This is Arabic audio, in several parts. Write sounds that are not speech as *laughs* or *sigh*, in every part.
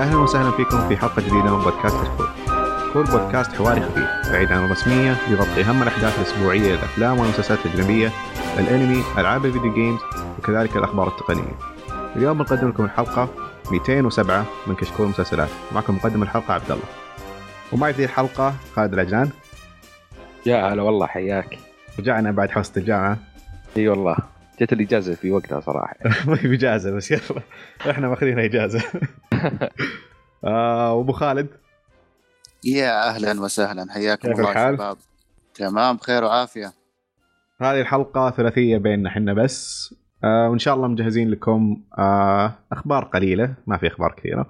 يا أهلا وسهلا فيكم في حلقة جديدة من بودكاست كشكول. كشكول بودكاست حواري خفيف بعيد عن الرسمية يغطي أهم الأحداث الأسبوعية للافلام والمسلسلات الأجنبية، الأنمي، ألعاب ال video games وكذلك الأخبار التقنية. اليوم بنقدم لكم الحلقة 207 من كشكول مسلسلات، معكم مقدم الحلقة عبد الله. ومعي في الحلقة خالد العجلان يا هلا والله حياك رجعنا بعد حوسة الجامعة إي والله جت الإجازة في وقتها صراحة. *laughs* ما هي بإجازة بس يلا. إحنا ماخذين إجازة. *laughs* آه وأبو خالد؟ يا أهلا وسهلا. حياكم كيف الله الحال؟ شباب. تمام بخير وعافية. هذه الحلقة ثلاثية بيننا إحنا بس. آه وإن شاء الله مجهزين لكم آه أخبار قليلة ما في أخبار كثيرة.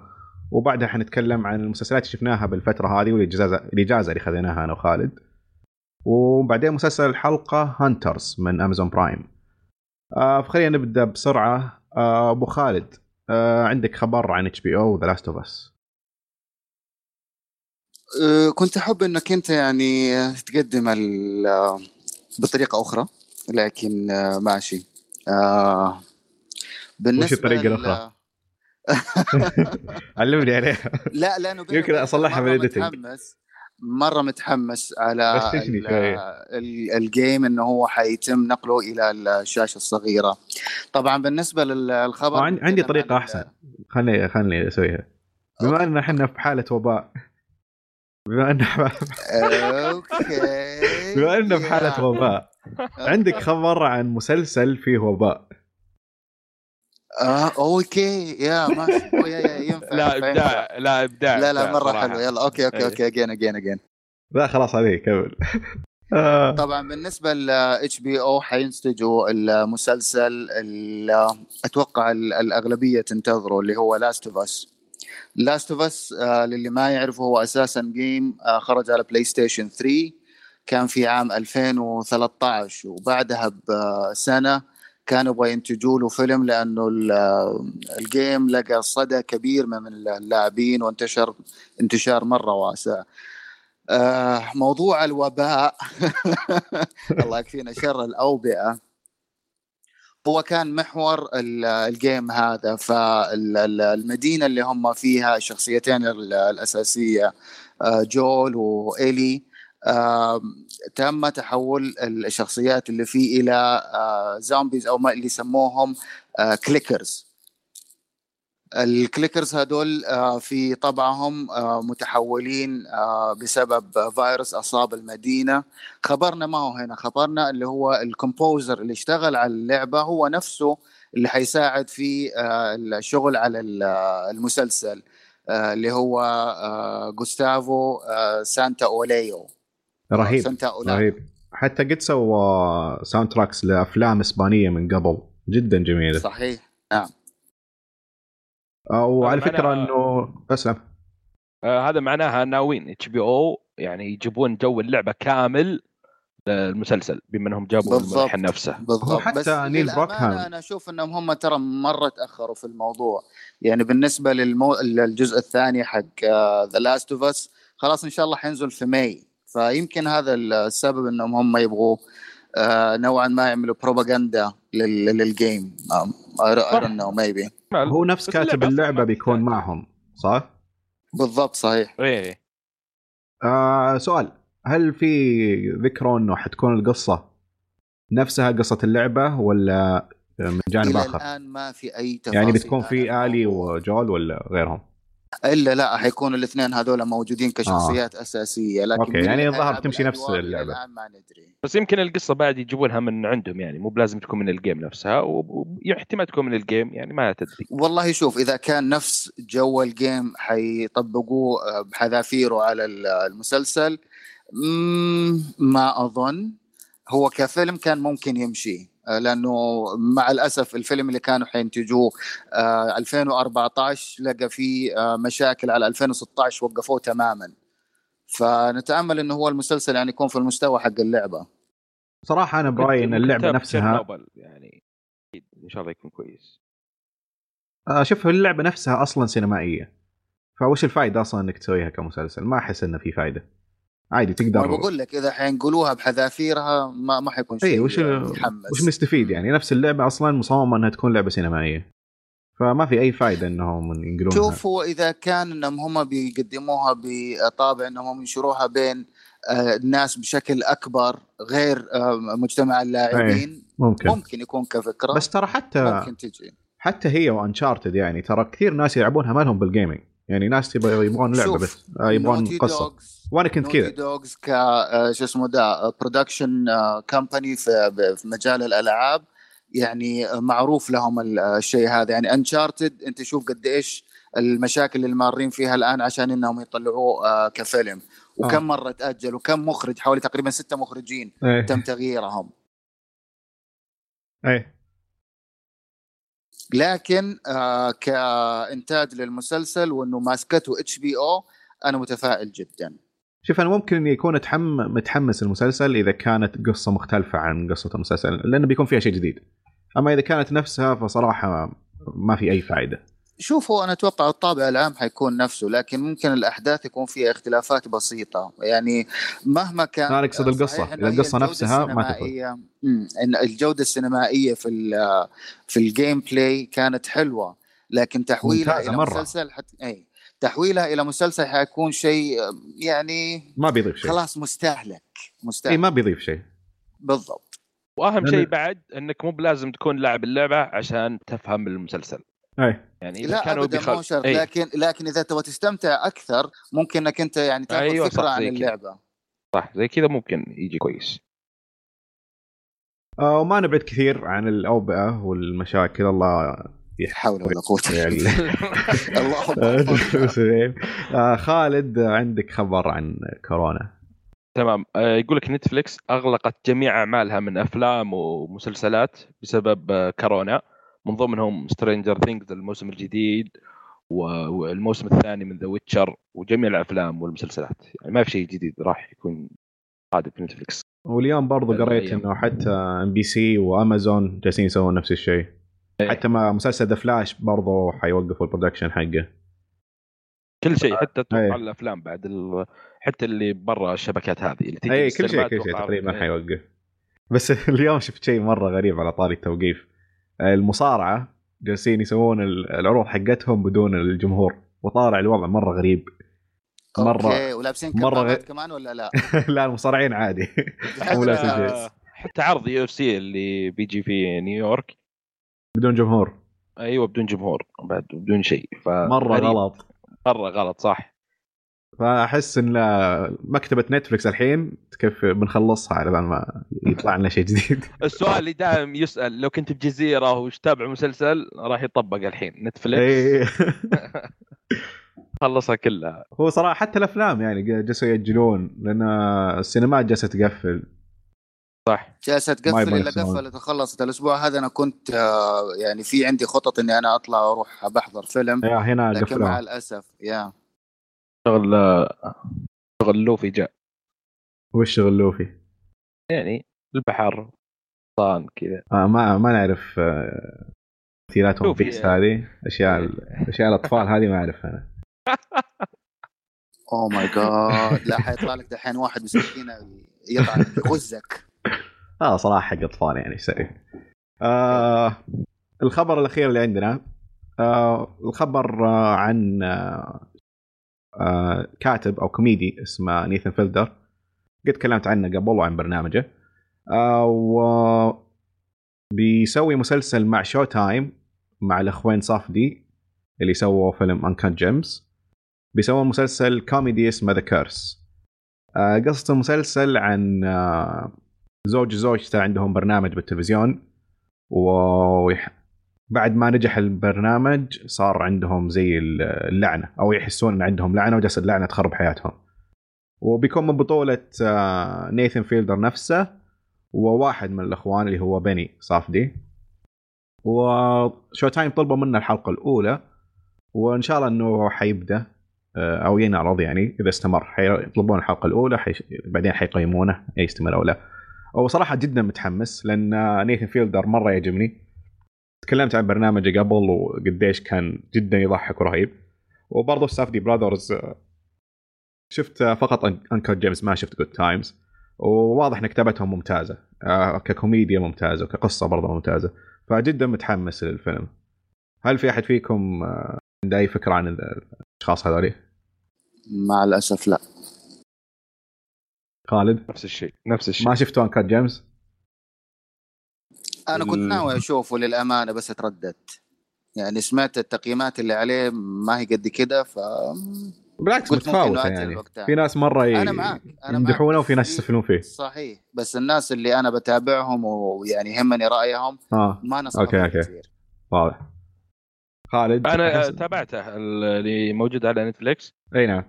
وبعدها حنتكلم عن المسلسلات اللي شفناها بالفترة هذه والإجازة الإجازة اللي خذيناها أنا وخالد. وبعدين مسلسل الحلقة Hunters من Amazon Prime آه فخلينا نبدأ بسرعة. آه أبو خالد آه عندك خبر عن HBO The Last of Us كنت أحب إنك أنت يعني تقدم بطريقة أخرى لكن أه، ماشي أه، بالنسبة الطريقة لل- الأخرى؟ *laughs* *laughs* علمني عليها. لا لأنه يمكن بال editing. متحمس. مرة متحمس على ال game إنه هو حيتم نقله إلى الشاشة الصغيرة. طبعا بالنسبة للخبر عندي- عن- أحسن. خلني خلني أسويها. بما أن إحنا في حالة وباء. بما أن okay. بما أنه في حالة يا. وباء. عندك *laughs* خبر عن مسلسل فيه وباء. آه okay يا ماشي ينفع لا إبداع لا إبداع. لا لا مرة. حلو يلا okay okay إيه. okay again again again لا خلاص عليه كمل *laughs* طبعا بالنسبة ل HBO حينتجوا المسلسل ال- أتوقع ال- الأغلبية تنتظره اللي هو Last of Us Last of Us للي ما يعرفه هو أساسا game آه، خرج على PlayStation 3 كان في عام 2013 وبعدها بسنة كانوا يبغوا ينتجوا له فيلم لأنه ال- ال game لقى صدى كبير من اللاعبين وانتشر انتشار مرة واسع. آه، موضوع الوباء. *laughs* الله يكفينا شر الأوبئة. هو كان محور ال- ال game هذا فالمدينه اللي هم فيها الشخصيتين ال- الأساسية آه، Joel و Ellie آه، تم تحول الشخصيات اللي فيه إلى zombies أو ما اللي يسموهم آه، clickers ال clickers هدول آه، في طبعهم متحولين بسبب فيروس أصاب المدينة. خبرنا ما هو هنا خبرنا اللي هو ال composer اللي اشتغل على اللعبة هو نفسه اللي حيساعد في الشغل على ال- المسلسل اللي هو جوستافو سانتاولايا. رهيب. رهيب. حتى قد سوى soundtracks لأفلام إسبانية من قبل. جدا جميلة. صحيح. آه، وعلى فكرة أنا- انه أسلم. آه هذا معناها ناويين HBO يعني يجيبون جو اللعبة كامل للمسلسل بما إنهم جابوا. الملحن نفسه. بالضبط. حتى بس نيل دراكمان. أنا أشوف إنهم هم ترى مرة تأخروا في الموضوع. يعني بالنسبة للمو... للجزء الثاني حق The Last of Us خلاص إن شاء الله حينزل في May. فيمكن هذا السبب إنهم هم يبغوا آه، نوعا ما يعملوا بروباغندا لل... لل game I don't know maybe هو نفس كاتب اللعبة بيكون. معهم صح؟ بالضبط صحيح إيه آه سؤال هل في ذكرى إنه حتكون القصة نفسها قصة اللعبة ولا من جانب إلى آخر؟ الآن ما في أي تفاصيل يعني بتكون في إيلي. وجول ولا غيرهم؟ إلا لا حيكونوا الاثنين هذول موجودين كشخصيات آه. أساسية لكن okay، مين يعني الظاهر بتمشي نفس. الآن ما ندري بس يمكن القصة بعد يجيبونها من عندهم يعني مو بلازم تكون من ال game نفسها واحتمال تكون من ال game يعني ما تدري والله شوف إذا كان نفس جو ال game حيطبقوه آه، بحذافيره على ال- المسلسل ما أظن هو كفيلم كان ممكن يمشي لأنه مع الأسف الفيلم اللي كانوا حينتجوه آه، 2014 لقى فيه آه، مشاكل على 2016 وقفوه تماما. فنتأمل إنه هو المسلسل يعني يكون في المستوى حق اللعبة. صراحة أنا برأيي إن اللعبة نفسها يعني إن شاء الله يكون كويس. آه، شوف اللعبة نفسها أصلا سينمائية. فوش الفائده أصلا إنك تسويها كمسلسل؟ ما أحس إنه في فائده عادي أنا تقدر بقول لك إذا حينقلوها بحذافيرها ما ما حيكون شيء اي وش محمس وش نستفيد يعني؟ نفس اللعبة أصلا مصممة إنها تكون لعبة سينمائية. فما في أي فائده إنهم ينقلونها. شوف هو إذا كان إنهم هم بيقدموها بطابع إنهم ينشروها بين آه، الناس بشكل أكبر غير آه، مجتمع اللاعبين ممكن. ممكن يكون كفكرة. بس ترى حتى ممكن تجي. حتى هي وأنشارتد يعني ترى كثير ناس يلعبونها ما لهم بالجيمنج يعني ناس تبغى يبغون لعبة بس. آه، يبغون قصة. وأنا كنت كذا. دوجز ك آه، شو اسمه ده برودكشن كمباني في مجال الألعاب. يعني آه، معروف لهم ال- آه، الشيء هذا. يعني انشارتد أنت شوف قد إيش المشاكل اللي مارين فيها الآن عشان إنهم يطلعوه آه، كفيلم. وكم آه. مرة تأجل وكم مخرج حوالي تقريبا ستة مخرجين إيه. تم تغييرهم. إيه. لكن آه كإنتاج للمسلسل وإنه ماسكته اتش بي أو أنا متفائل جدا. شوف أنا ممكن اتحم متحمس المسلسل إذا كانت قصة مختلفة عن قصة المسلسل لأنه بيكون فيها شيء جديد. أما إذا كانت نفسها فصراحة ما في أي فائدة. شوف هو أنا أتوقع الطابع العام حيكون نفسه لكن ممكن الأحداث يكون فيها اختلافات بسيطة. يعني مهما كان إذا هي القصة الجودة نفسها ما تفرق. مم، إن الجودة السينمائية في ال- في ال gameplay كانت حلوة لكن تحويلها ممتازة إلى مرة. مسلسل حت... اي تحويلها إلى مسلسل حيكون شيء يعني ما بيضيف شيء. خلاص مستهلك اي مستهلك ما بيضيف شيء. بالضبط. وأهم شيء بعد إنك مو بلازم تكون لاعب اللعبة عشان تفهم المسلسل. أي. يعني إذا لا كانوا ابدا بيخل... مو شرط. إيه. لكن لكن إذا تبغى تستمتع أكثر ممكن إنك أنت يعني تأخذ أيوة فكرة عن. اللعبة. صح زي كذا ممكن يجي كويس. آه وما نبعد كثير عن الأوبئة والمشاكل. الله لا حول ولا قوة إلا يعني. بالله. *laughs* اللهم *laughs* أكبر. آه خالد عندك خبر عن كورونا؟ تمام. آه، يقول لك نتفلكس أغلقت جميع أعمالها من أفلام ومسلسلات بسبب آه، كورونا. من ضمنهم Stranger Things الموسم الجديد والموسم الثاني من The Witcher وجميع الأفلام والمسلسلات يعني ما في شيء جديد راح يكون قادم في نتفلكس واليوم برضو قريت. إنه حتى NBC وأمازون جالسين يسوون نفس الشيء إيه. حتى ما مسلسل The Flash برضو حيوقفوا ال production حقه كل شيء حتى أي. أتوقع الأفلام بعد ال... حتى اللي برا الشبكات هذه اللي تجي اي كل شيء كل شيء تقريبا إيه. حيوقف بس *laughs* اليوم شفت شيء مرة غريب على طاري التوقيف المصارعة جالسين يسوون ال- العروض حقتهم بدون الجمهور وطالع الوضع مرة غريب. مره okay ولابسين مرة كمامات غير- كمان ولا لا؟ *laughs* لا المصارعين عادي. *laughs* مو حتى, guys. حتى عرض UFC اللي بيجي في نيويورك. بدون جمهور. أيوه بدون جمهور بعد بدون شيء. مرة فغريب. غلط. مرة غلط صح. فأحس إن مكتبة نتفلكس الحين كيف بنخلصها على بال ما يطلع لنا شيء جديد. *laughs* السؤال اللي دائم يسأل لو كنت بجزيرة وش تابع مسلسل راح يطبق الحين نتفلكس إيه. *laughs* خلصها كلها. هو صراحة حتى الأفلام يعني جالسوا يأجلون لأن السينمات جالسة تقفل. جالسة ما تقفل إلا. قفلت خلصت الأسبوع هذا أنا كنت آه، يعني في عندي خطط إني أنا أطلع وأروح بحضر فيلم يا هنا لكن مع قفلوها الأسف يا. شغل شغل لوفي جاء وش شغلوفي؟ يعني البحر صان كذا آه ما ما نعرف آه، تمثيلات One Piece. هذه أشياء أشياء الأطفال هذه ما اعرفها أنا oh my God لا حيطلع لك دحين واحد بسكينه يطعن يغزك *laughs* آه صراحة حق أطفال يعني إيش أسوي؟ آه الخبر الأخير اللي عندنا آه الخبر آه عن آه كاتب أو كوميدي اسمه نيثن فيلدر. قد تكلمت عنه قبل وعن برنامجه. آه و بيسوي مسلسل مع شو تايم مع الأخوين صافدي اللي سووا فيلم Uncut Gems بيسوون مسلسل كوميدي اسمه The Curse آه قصة المسلسل عن آه زوج وزوجته عندهم برنامج بالتلفزيون. وبعد ما نجح البرنامج صار عندهم زي اللعنة أو يحسون إن عندهم لعنة وجالسه اللعنة تخرب حياتهم. وبيكون من بطولة آه، نيثن فيلدر نفسه وواحد من الأخوان اللي هو بني صافدي. وشو تايم طلبوا منا الحلقة الأولى وإن شاء الله إنه حيبدأ آه، أو ينعرض يعني إذا استمر حيطلبون الحلقة الأولى حيش... بعدين حيقيمونه يستمر أو لا. وصراحه جدا متحمس لأن نيثن فيلدر مرة يعجبني تكلمت عن برنامجه قبل وقديش كان جدا يضحك ورهيب. وبرضه سافدي Brothers شفت فقط Uncut Gems ما شفت Good Times وواضح إن كتابتهم ممتازة آه، ككوميديا ممتازة وكقصة برضه ممتازة. فجدا متحمس للفيلم. هل في أحد فيكم آه، عنده أي فكرة عن الأشخاص هذول؟ مع الأسف لا. خالد؟ نفس الشيء نفس الشيء. ما شفتوا Uncut Gems؟ أنا كنت ناوي أشوفه للأمانة بس اترددت يعني سمعت التقييمات اللي عليه ما هي قد كده ف بالعكس أجل يعني. في ناس مرة ي- أنا معك أنا يمدحونه. وفي ناس يستفلون فيه. صحيح بس الناس اللي أنا بتابعهم ويعني يهمني رأيهم آه. ما نصحوا okay، okay. كثير واضح. خالد أنا تابعته اللي موجود على نتفليكس أي نعم.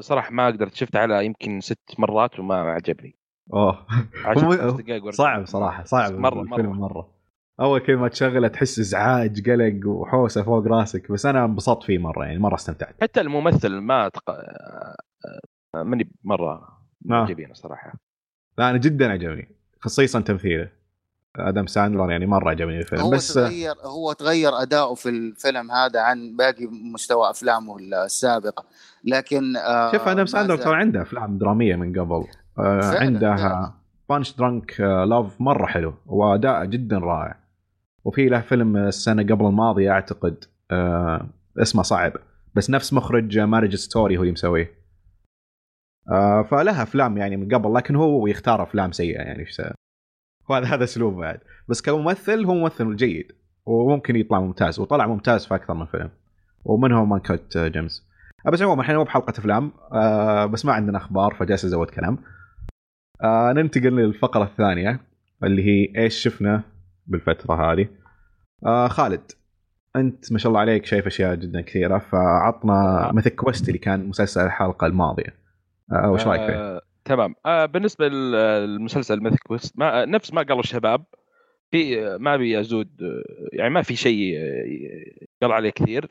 صراحة ما قدرت شفته على يمكن ست مرات وما عجبني. أوه. عشر دقائق. صعب صراحة صعب. مرة الفيلم مرة. مرة. أول كذا ما تشغله تحس إزعاج قلق وحوسة فوق راسك بس أنا انبسطت فيه مرة يعني مرة استمتعت. حتى الممثل ما تق... آه، آه، ماني مرة معجبين صراحة. لا أنا جدا عجبني خصيصا تمثيله. آدم ساندلر يعني مرة عجبني الفيلم هو بس تغير هو تغير أداؤه في الفيلم هذا عن باقي مستوى أفلامه السابقة. لكن آه شوف آدم ساندلر ترى عنده أفلام درامية من قبل. آه فعلاً، عنده فعلاً. Punch-Drunk Love مرة حلو واداءه جدا رائع. وفي له فيلم السنة قبل الماضية أعتقد آه اسمه صعب بس نفس مخرج Marriage Story هو اللي مسويه آه فله أفلام يعني من قبل لكن هو يختار أفلام سيئة يعني إيش؟ وهذا هذا أسلوبه بعد. بس كممثل هو ممثل جيد وممكن يطلع ممتاز وطلع ممتاز في أكثر من فيلم. ومنهم Uncut Gems؟ آه، بس عموما إحنا مو بحلقة أفلام آه بس ما عندنا أخبار فجالس أزود كلام. آه ننتقل للفقرة الثانية اللي هي إيش شفنا بالفترة هذه. آه خالد أنت ما شاء الله عليك شايف أشياء جدا كثيرة فعطنا مثل كويست اللي كان مسلسل الحلقة الماضية. آه وش رأيك فيه؟ آه، تمام. آه بالنسبة للمسلسل ميث كويست ما آه، نفس ما قالوا الشباب في آه، ما أبي أزود آه، يعني ما في شيء آه، قال عليه كثير.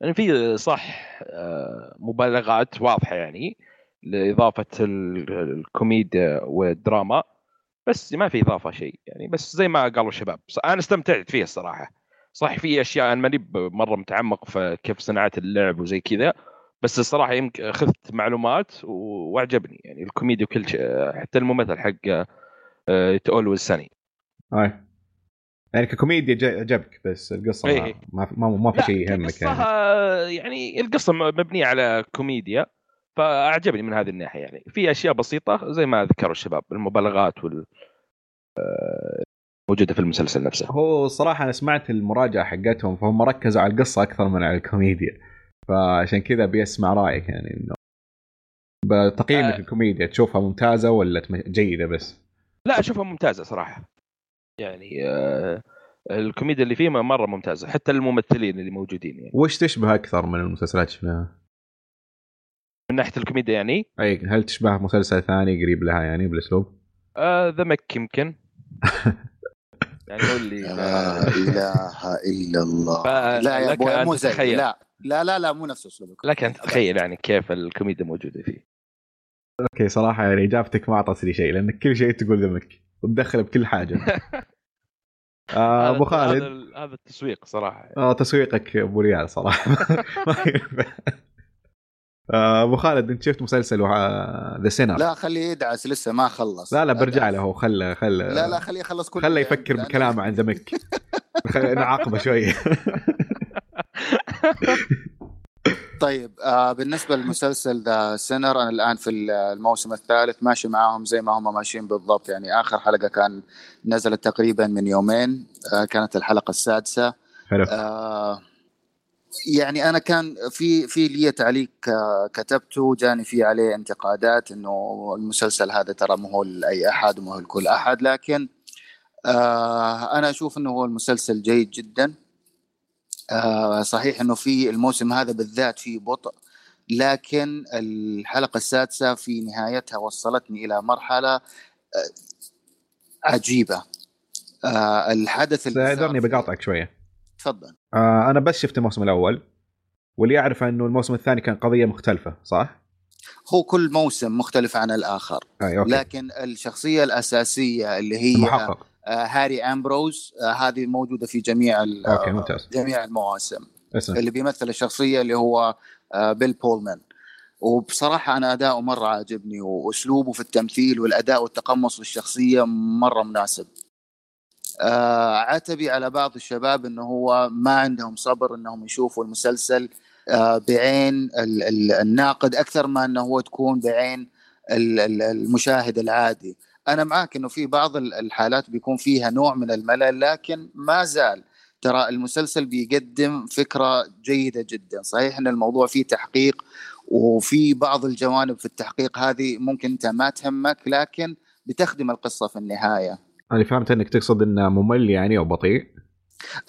يعني في صح آه، مبالغات واضحة يعني. لإضافة ال- الكوميديا والدراما بس ما في إضافة شيء يعني بس زي ما قالوا الشباب أنا استمتعت فيه الصراحة. صح في أشياء أنا ماني مرة متعمق في كيف صناعة اللعب وزي كذا بس الصراحة يمكن اخذت معلومات واعجبني يعني الكوميديا وكل شيء حتى الممثل حق Always Sunny هاي يعني ككوميديا عجبك بس القصة ما إيه. ما, ما, ما في شيء يهمك يعني. يعني القصة مبنية على كوميديا. فأعجبني من هذه الناحية يعني في أشياء بسيطة زي ما ذكروا الشباب المبالغات وال آه، موجودة في المسلسل نفسه هو صراحة أنا سمعت المراجعة حقتهم فهم ركزوا على القصة أكثر من على الكوميديا فعشان كذا بيسمع رأيك يعني إنه بتقييمك آه. الكوميديا تشوفها ممتازة ولا جيدة بس؟ لا أشوفها ممتازة صراحة يعني آه، الكوميديا اللي فيه مرة ممتازة حتى الممثلين اللي موجودين يعني وش تشبه أكثر من المسلسلات شفناها؟ من ناحية الكوميديا يعني؟ أي هل تشبه مسلسل ثاني قريب لها يعني بالأسلوب؟ The Mick يمكن. *laughs* يعني هو اللي لا إله إلا الله. لا يا أبوي مو زي. لا لا لا لا مو نفس أسلوبك. لك أن تتخيل يعني كيف الكوميديا موجودة فيه. okay صراحة يعني إجابتك ما أعطت لي شيء لأنك كل شيء تقول The Mick وتدخل بكل حاجة. *laughs* آه، هذا- خالد. هذا هذا التسويق صراحة. آه تسويقك أبو ريال صراحة. *laughs* آه، أبو خالد أنت شفت مسلسل The Sinner لا خليه يدعس لسه ما خلص. لا لا برجع. له هو خله خله لا لا خليه يخلص كل خله يفكر بكلامه عن The Mick *laughs* نعاقبه شوية طيب آه بالنسبة للمسلسل The Sinner أنا الآن في الموسم الثالث ماشي معاهم زي ما هم ماشيين بالضبط. يعني آخر حلقة كان نزلت تقريبا من يومين آه كانت الحلقة السادسة. حلو. آه يعني أنا كان في في لي تعليق آه، كتبته جاني فيه عليه انتقادات إنه المسلسل هذا ترى مو هو لأي أحد ومو هو لكل أحد لكن آه أنا أشوف إنه هو المسلسل جيد جدا. آه صحيح إنه في الموسم هذا بالذات فيه بطء لكن الحلقة السادسة في نهايتها وصلتني إلى مرحلة آه عجيبة. آه الحدث اللي في- بقاطعك شوية. تفضل. آه أنا بس شفت الموسم الأول واللي يعرف إنه الموسم الثاني كان قضية مختلفة صح؟ هو كل موسم مختلف عن الآخر أي okay. لكن الشخصية الأساسية اللي هي المحقق. آه هاري أمبروز آه هذه موجودة في جميع آه، ممتاز. جميع المواسم. اسم اللي بيمثل الشخصية اللي هو آه بيل بولمان. وبصراحة أنا أداؤه مرة عاجبني وأسلوبه في التمثيل والأداء والتقمص للشخصية مرة مناسب. عتبي على بعض الشباب إنه هو ما عندهم صبر إنهم يشوفوا المسلسل آه بعين ال- ال- الناقد أكثر ما إنه هو تكون بعين ال- ال- المشاهد العادي. أنا معاك إنه في بعض ال- الحالات بيكون فيها نوع من الملل لكن ما زال ترى المسلسل بيقدم فكرة جيدة جدا. صحيح إن الموضوع فيه تحقيق وفي بعض الجوانب في التحقيق هذه ممكن أنت ما تهمك لكن بتخدم القصة في النهاية. أنا فهمت إنك تقصد إنه ممل يعني أو بطيء.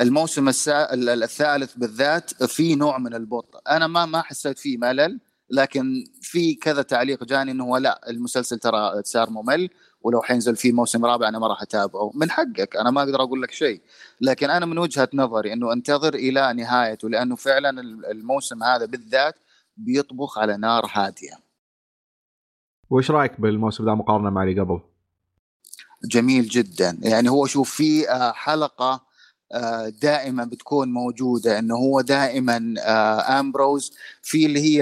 الموسم السا... ال- ال- الثالث بالذات في نوع من البطء. أنا ما ما حسيت فيه ملل لكن في كذا تعليق جاني إنه هو لا المسلسل ترى صار ممل ولو حينزل فيه موسم رابع أنا ما راح أتابعه. من حقك أنا ما أقدر أقول لك شيء. لكن أنا من وجهة نظري إنه أنتظر إلى نهايته لأنه فعلا ال- الموسم هذا بالذات بيطبخ على نار هادية. وش رأيك بالموسم ذا مقارنة مع اللي قبل؟ جميل جدا. يعني هو شوف في آه، حلقة آه، دائما بتكون موجودة إنه هو دائما آه، امبروز في اللي هي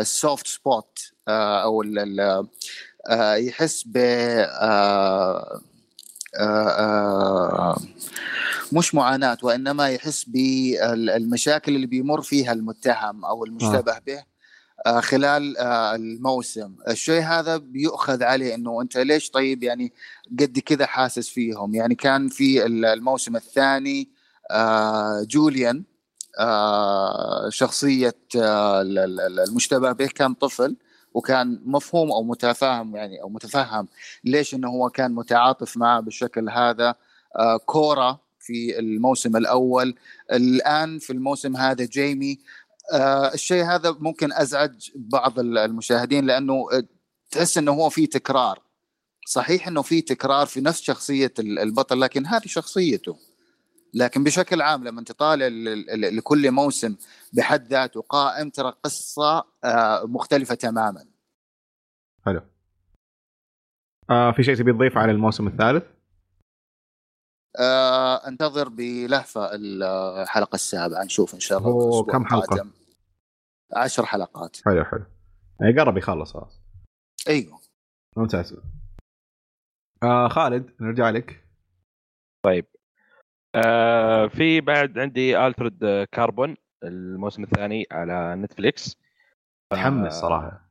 ال soft spot أو ال- ال- آه، يحس ب آه، آه، آه، مش معاناة وإنما يحس بالمشاكل اللي بيمر فيها المتهم أو المشتبه به. آه، خلال آه، الموسم. الشيء هذا بيؤخذ عليه إنه أنت ليش طيب؟ يعني قد كذا حاسس فيهم. يعني كان في الموسم الثاني آه، جوليان آه، شخصية آه، ال- ال- المشتبه به كان طفل وكان مفهوم أو متفاهم يعني أو متفهم ليش إنه هو كان متعاطف معه بالشكل هذا. آه، كورا في الموسم الأول. الآن في الموسم هذا جيمي آه، الشيء هذا ممكن أزعج بعض المشاهدين لأنه آه، تحس إنه هو في تكرار. صحيح إنه في تكرار في نفس شخصية ال- البطل لكن هذه شخصيته. لكن بشكل عام لما تطالع لكل موسم بحد ذاته قائم ترى قصة آه، مختلفة تماما. حلو. آه في شيء تبي تضيفه على الموسم الثالث؟ آه، انتظر بلهفة الحلقة السابعة. نشوف إن شاء الله كم حلقة؟ القادم. عشر حلقات. حلو حلو. يعني قرب يخلص خلاص. أيوه. ممتاز. آه خالد نرجع لك. آه في بعد عندي الفريد كاربون الموسم الثاني على نتفليكس متحمس صراحة.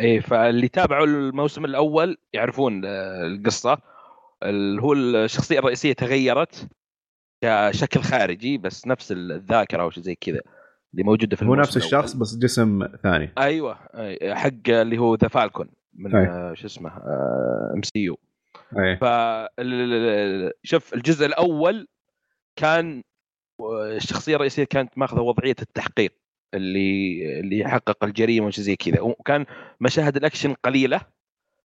إيه فاللي تابعوا الموسم الأول يعرفون آه، القصة. اللي هو الشخصية الرئيسية تغيرت كشكل خارجي بس نفس الذاكرة أو شيء زي كذا اللي موجودة في هو نفس الشخص. بس جسم ثاني. أيوه حق اللي هو The Falcon من. آه، شو اسمه MCU إيه ف شوف الجزء الأول كان الشخصية الرئيسية كانت ماخذة وضعية التحقيق اللي اللي يحقق الجريمة وشي زي كذا. وكان مشاهد الأكشن قليلة.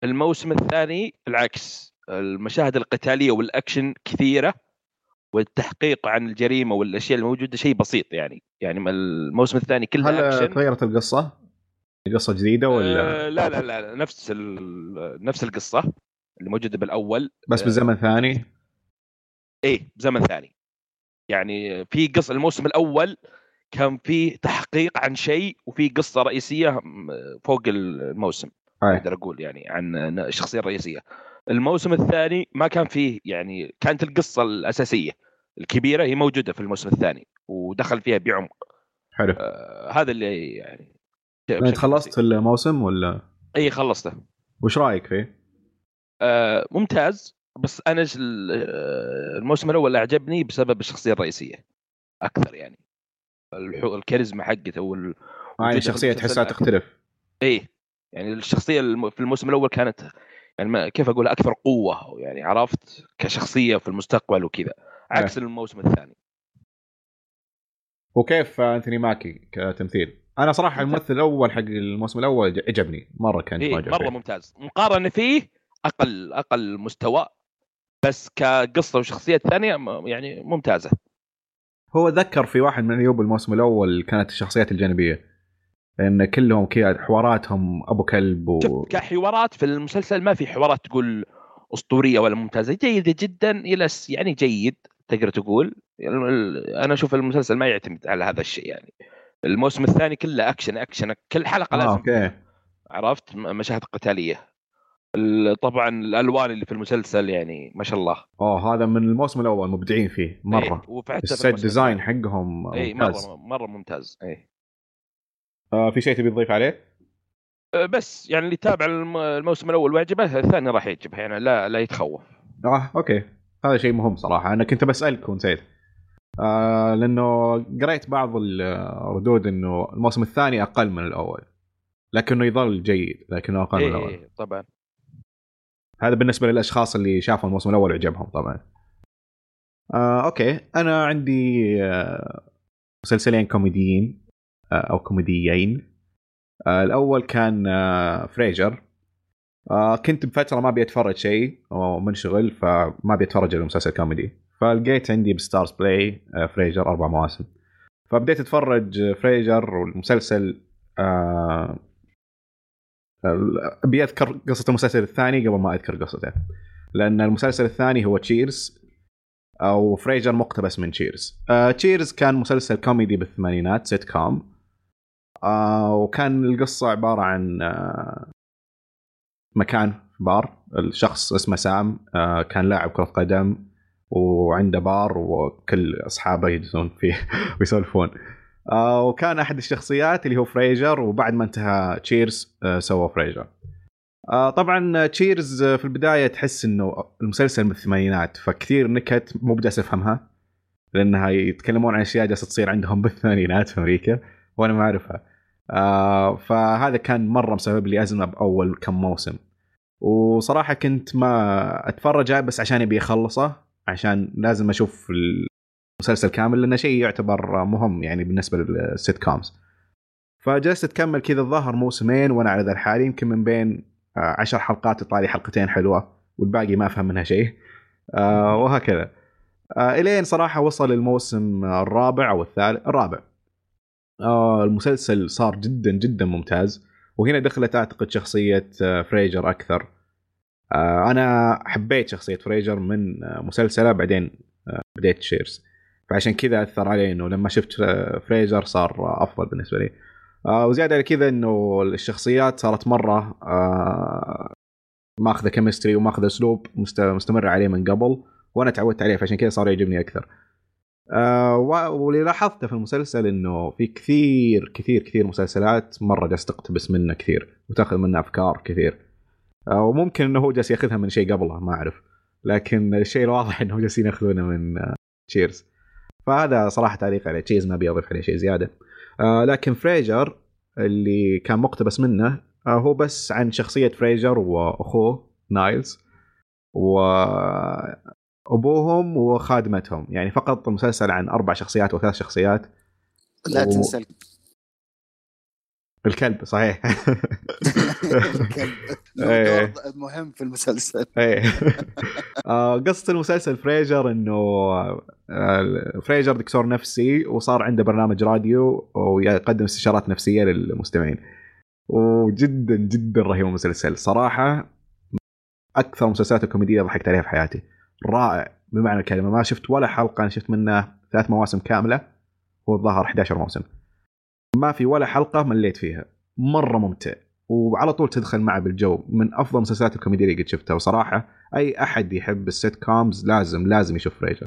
الموسم الثاني العكس. المشاهد القتالية والأكشن كثيرة والتحقيق عن الجريمة والأشياء الموجوده شيء بسيط يعني. يعني الموسم الثاني كله هل أكشن. تغيرت القصة؟ قصة جديدة ولا آه لا لا لا نفس نفس القصة اللي موجودة بالأول. بس بزمن ثاني؟ إيه بزمن ثاني. يعني في قصة الموسم الأول كان فيه تحقيق عن شيء وفي قصة رئيسية فوق الموسم أقدر أقول يعني عن الشخصيه الرئيسيه الموسم الثاني ما كان فيه يعني كانت القصة الأساسية الكبيرة هي موجودة في الموسم الثاني ودخل فيها بعمق. حلو. آه هذا اللي يعني انت خلصت الموسم ولا؟ إي خلصته. وش رأيك فيه؟ آه ممتاز بس أنا آه، الموسم الأول أعجبني بسبب الشخصية الرئيسية أكثر يعني. الكاريزما حقته وال يعني المسلسل تحسها. تختلف. إيه يعني الشخصية الم- في الموسم الأول كانت يعني ما كيف أقول أكثر قوة يعني عرفت؟ كشخصية في المستقبل وكذا. عكس الموسم الثاني. وكيف انثوني ماكي كتمثيل؟ أنا صراحة الممثل الأول حق الموسم الأول عجبني مرة كان إيه مرة فيه. ممتاز. مقارنة فيه أقل أقل مستوى بس كقصة وشخصية ثانية يعني ممتازة. هو ذكر في واحد من عيوب الموسم الأول كانت الشخصيات الجانبية. إن كلهم كذا حواراتهم أبو كلب و... كحوارات في المسلسل ما في حوارات تقول أسطورية ولا ممتازة. جيده جدا إلى يعني جيد تقدر تقول. أنا أشوف المسلسل ما يعتمد على هذا الشيء يعني. الموسم الثاني كله أكشن أكشن كل حلقة آه لازم okay. عرفت؟ مشاهد قتالية. ال- طبعا الألوان اللي في المسلسل يعني ما شاء الله. اوه هذا من الموسم الأول مبدعين فيه مرة. إيه، وحتى في ال set design. حقهم اي ممتاز. مره مرة ممتاز. اي آه في شيء تبي تضيف عليه؟ أه، بس يعني اللي يتابع الم- الموسم الأول ويعجبه الثاني راح يعجبه يعني لا لا يتخوف. آه okay. هذا شيء مهم صراحة. أنا كنت بسألك ونسيت. آه لأنه قريت بعض الردود إنه الموسم الثاني أقل من الأول. لكنه يظل جيد لكنه أقل من اي الأول. إيه طبعا. هذا بالنسبة للأشخاص اللي شافوا الموسم الأول وعجبهم طبعا. آه okay. أنا عندي آه مسلسلين كوميديين. أو كوميديين. آه الأول كان آه Frasier. آه كنت بفتره ما أبي أتفرج شيء ومنشغل فما أبي أتفرج الا مسلسل كوميدي. فلقيت عندي ب Starzplay Frasier أربع مواسم. فبديت أتفرج Frasier والمسلسل أبي أذكر قصة المسلسل الثاني قبل ما أذكر قصته. لأن المسلسل الثاني هو Cheers أو Frasier مقتبس من Cheers Cheers كان مسلسل كوميدي بالثمانينات سيت كوم آه وكان القصة عبارة عن آه مكان بار. الشخص اسمه سام آه كان لاعب كرة قدم وعنده بار وكل أصحابه يجلسون فيه *laughs* ويسولفون. آه وكان أحد الشخصيات اللي هو Frasier وبعد ما انتهى Cheers آه سوى Frasier. آه طبعا Cheers في البداية تحس إنه المسلسل من الثمانينات فكثير نكت مو جالس افهمها لأنها يتكلمون عن أشياء جالسة تصير عندهم *laughs* بالثمانينات في أمريكا. وأنا ما اعرفها. آه فهذا كان مرة مسبب لي أزمة بأول كم موسم. وصراحة كنت ما اتفرجه بس عشان أبي أخلصه عشان لازم أشوف المسلسل كامل لأنه شيء يعتبر مهم يعني بالنسبة لل sitcoms فجلست أكمل كذا الظاهر موسمين وأنا على ذا الحال يمكن من بين آه، عشر حلقات يطلع لي حلقتين حلوة والباقي ما أفهم منها شيء. آه وهكذا. آه إلين صراحة وصل الموسم الرابع أو الثالث الرابع. آه المسلسل صار جدا جدا ممتاز. وهنا دخلت أعتقد شخصية آه Frasier أكثر. آه أنا حبيت شخصية Frasier من مسلسله بعدين بديت Cheers. فعشان كذا أثر علي إنه لما شفت Frasier صار أفضل بالنسبة لي. وزيادة على كذا إنه الشخصيات صارت مرة ماخذة chemistry وماخذة أسلوب مست- مستمر عليه من قبل وأنا تعودت عليه فعشان كذا صار يعجبني أكثر. آه و- واللي لاحظته في المسلسل إنه في كثير كثير كثير مسلسلات مرة جالس تقتبس منه كثير وتاخذ منه أفكار كثير. آه وممكن إنه هو جالس ياخذها من شيء قبله ما أعرف. لكن الشيء الواضح إنه جالسين ياخذونه من آه Cheers. فهذا صراحة تعليق على Cheers ما ابي اضيف عليه شيء زيادة. آه لكن Frasier اللي كان مقتبس منه آه هو بس عن شخصية Frasier وأخوه نايلز وأبوهم وخادمتهم. يعني فقط المسلسل عن أربع شخصيات وثلاث شخصيات. لا و- تنسى. الكلب صحيح. *laughs* الكلب. *laughs* له إيه. دور مهم في المسلسل. إيه. *laughs* آه، قصة المسلسل Frasier إنه آه، Frasier دكتور نفسي وصار عنده برنامج راديو ويقدم استشارات نفسية للمستمعين. وجدا جدا رهيب المسلسل. صراحة أكثر المسلسلات الكوميدية ضحكت عليها في حياتي. رائع. بمعنى الكلمة ما شفت ولا حلقة أنا شفت منه ثلاث مواسم كاملة هو الظاهر 11 موسم. ما في ولا حلقة مليت فيها. مرة ممتع. وعلى طول تدخل معه بالجو. من أفضل المسلسلات الكوميدية اللي قد شفتها. وصراحة أي أحد يحب ال sitcoms لازم لازم يشوف Frasier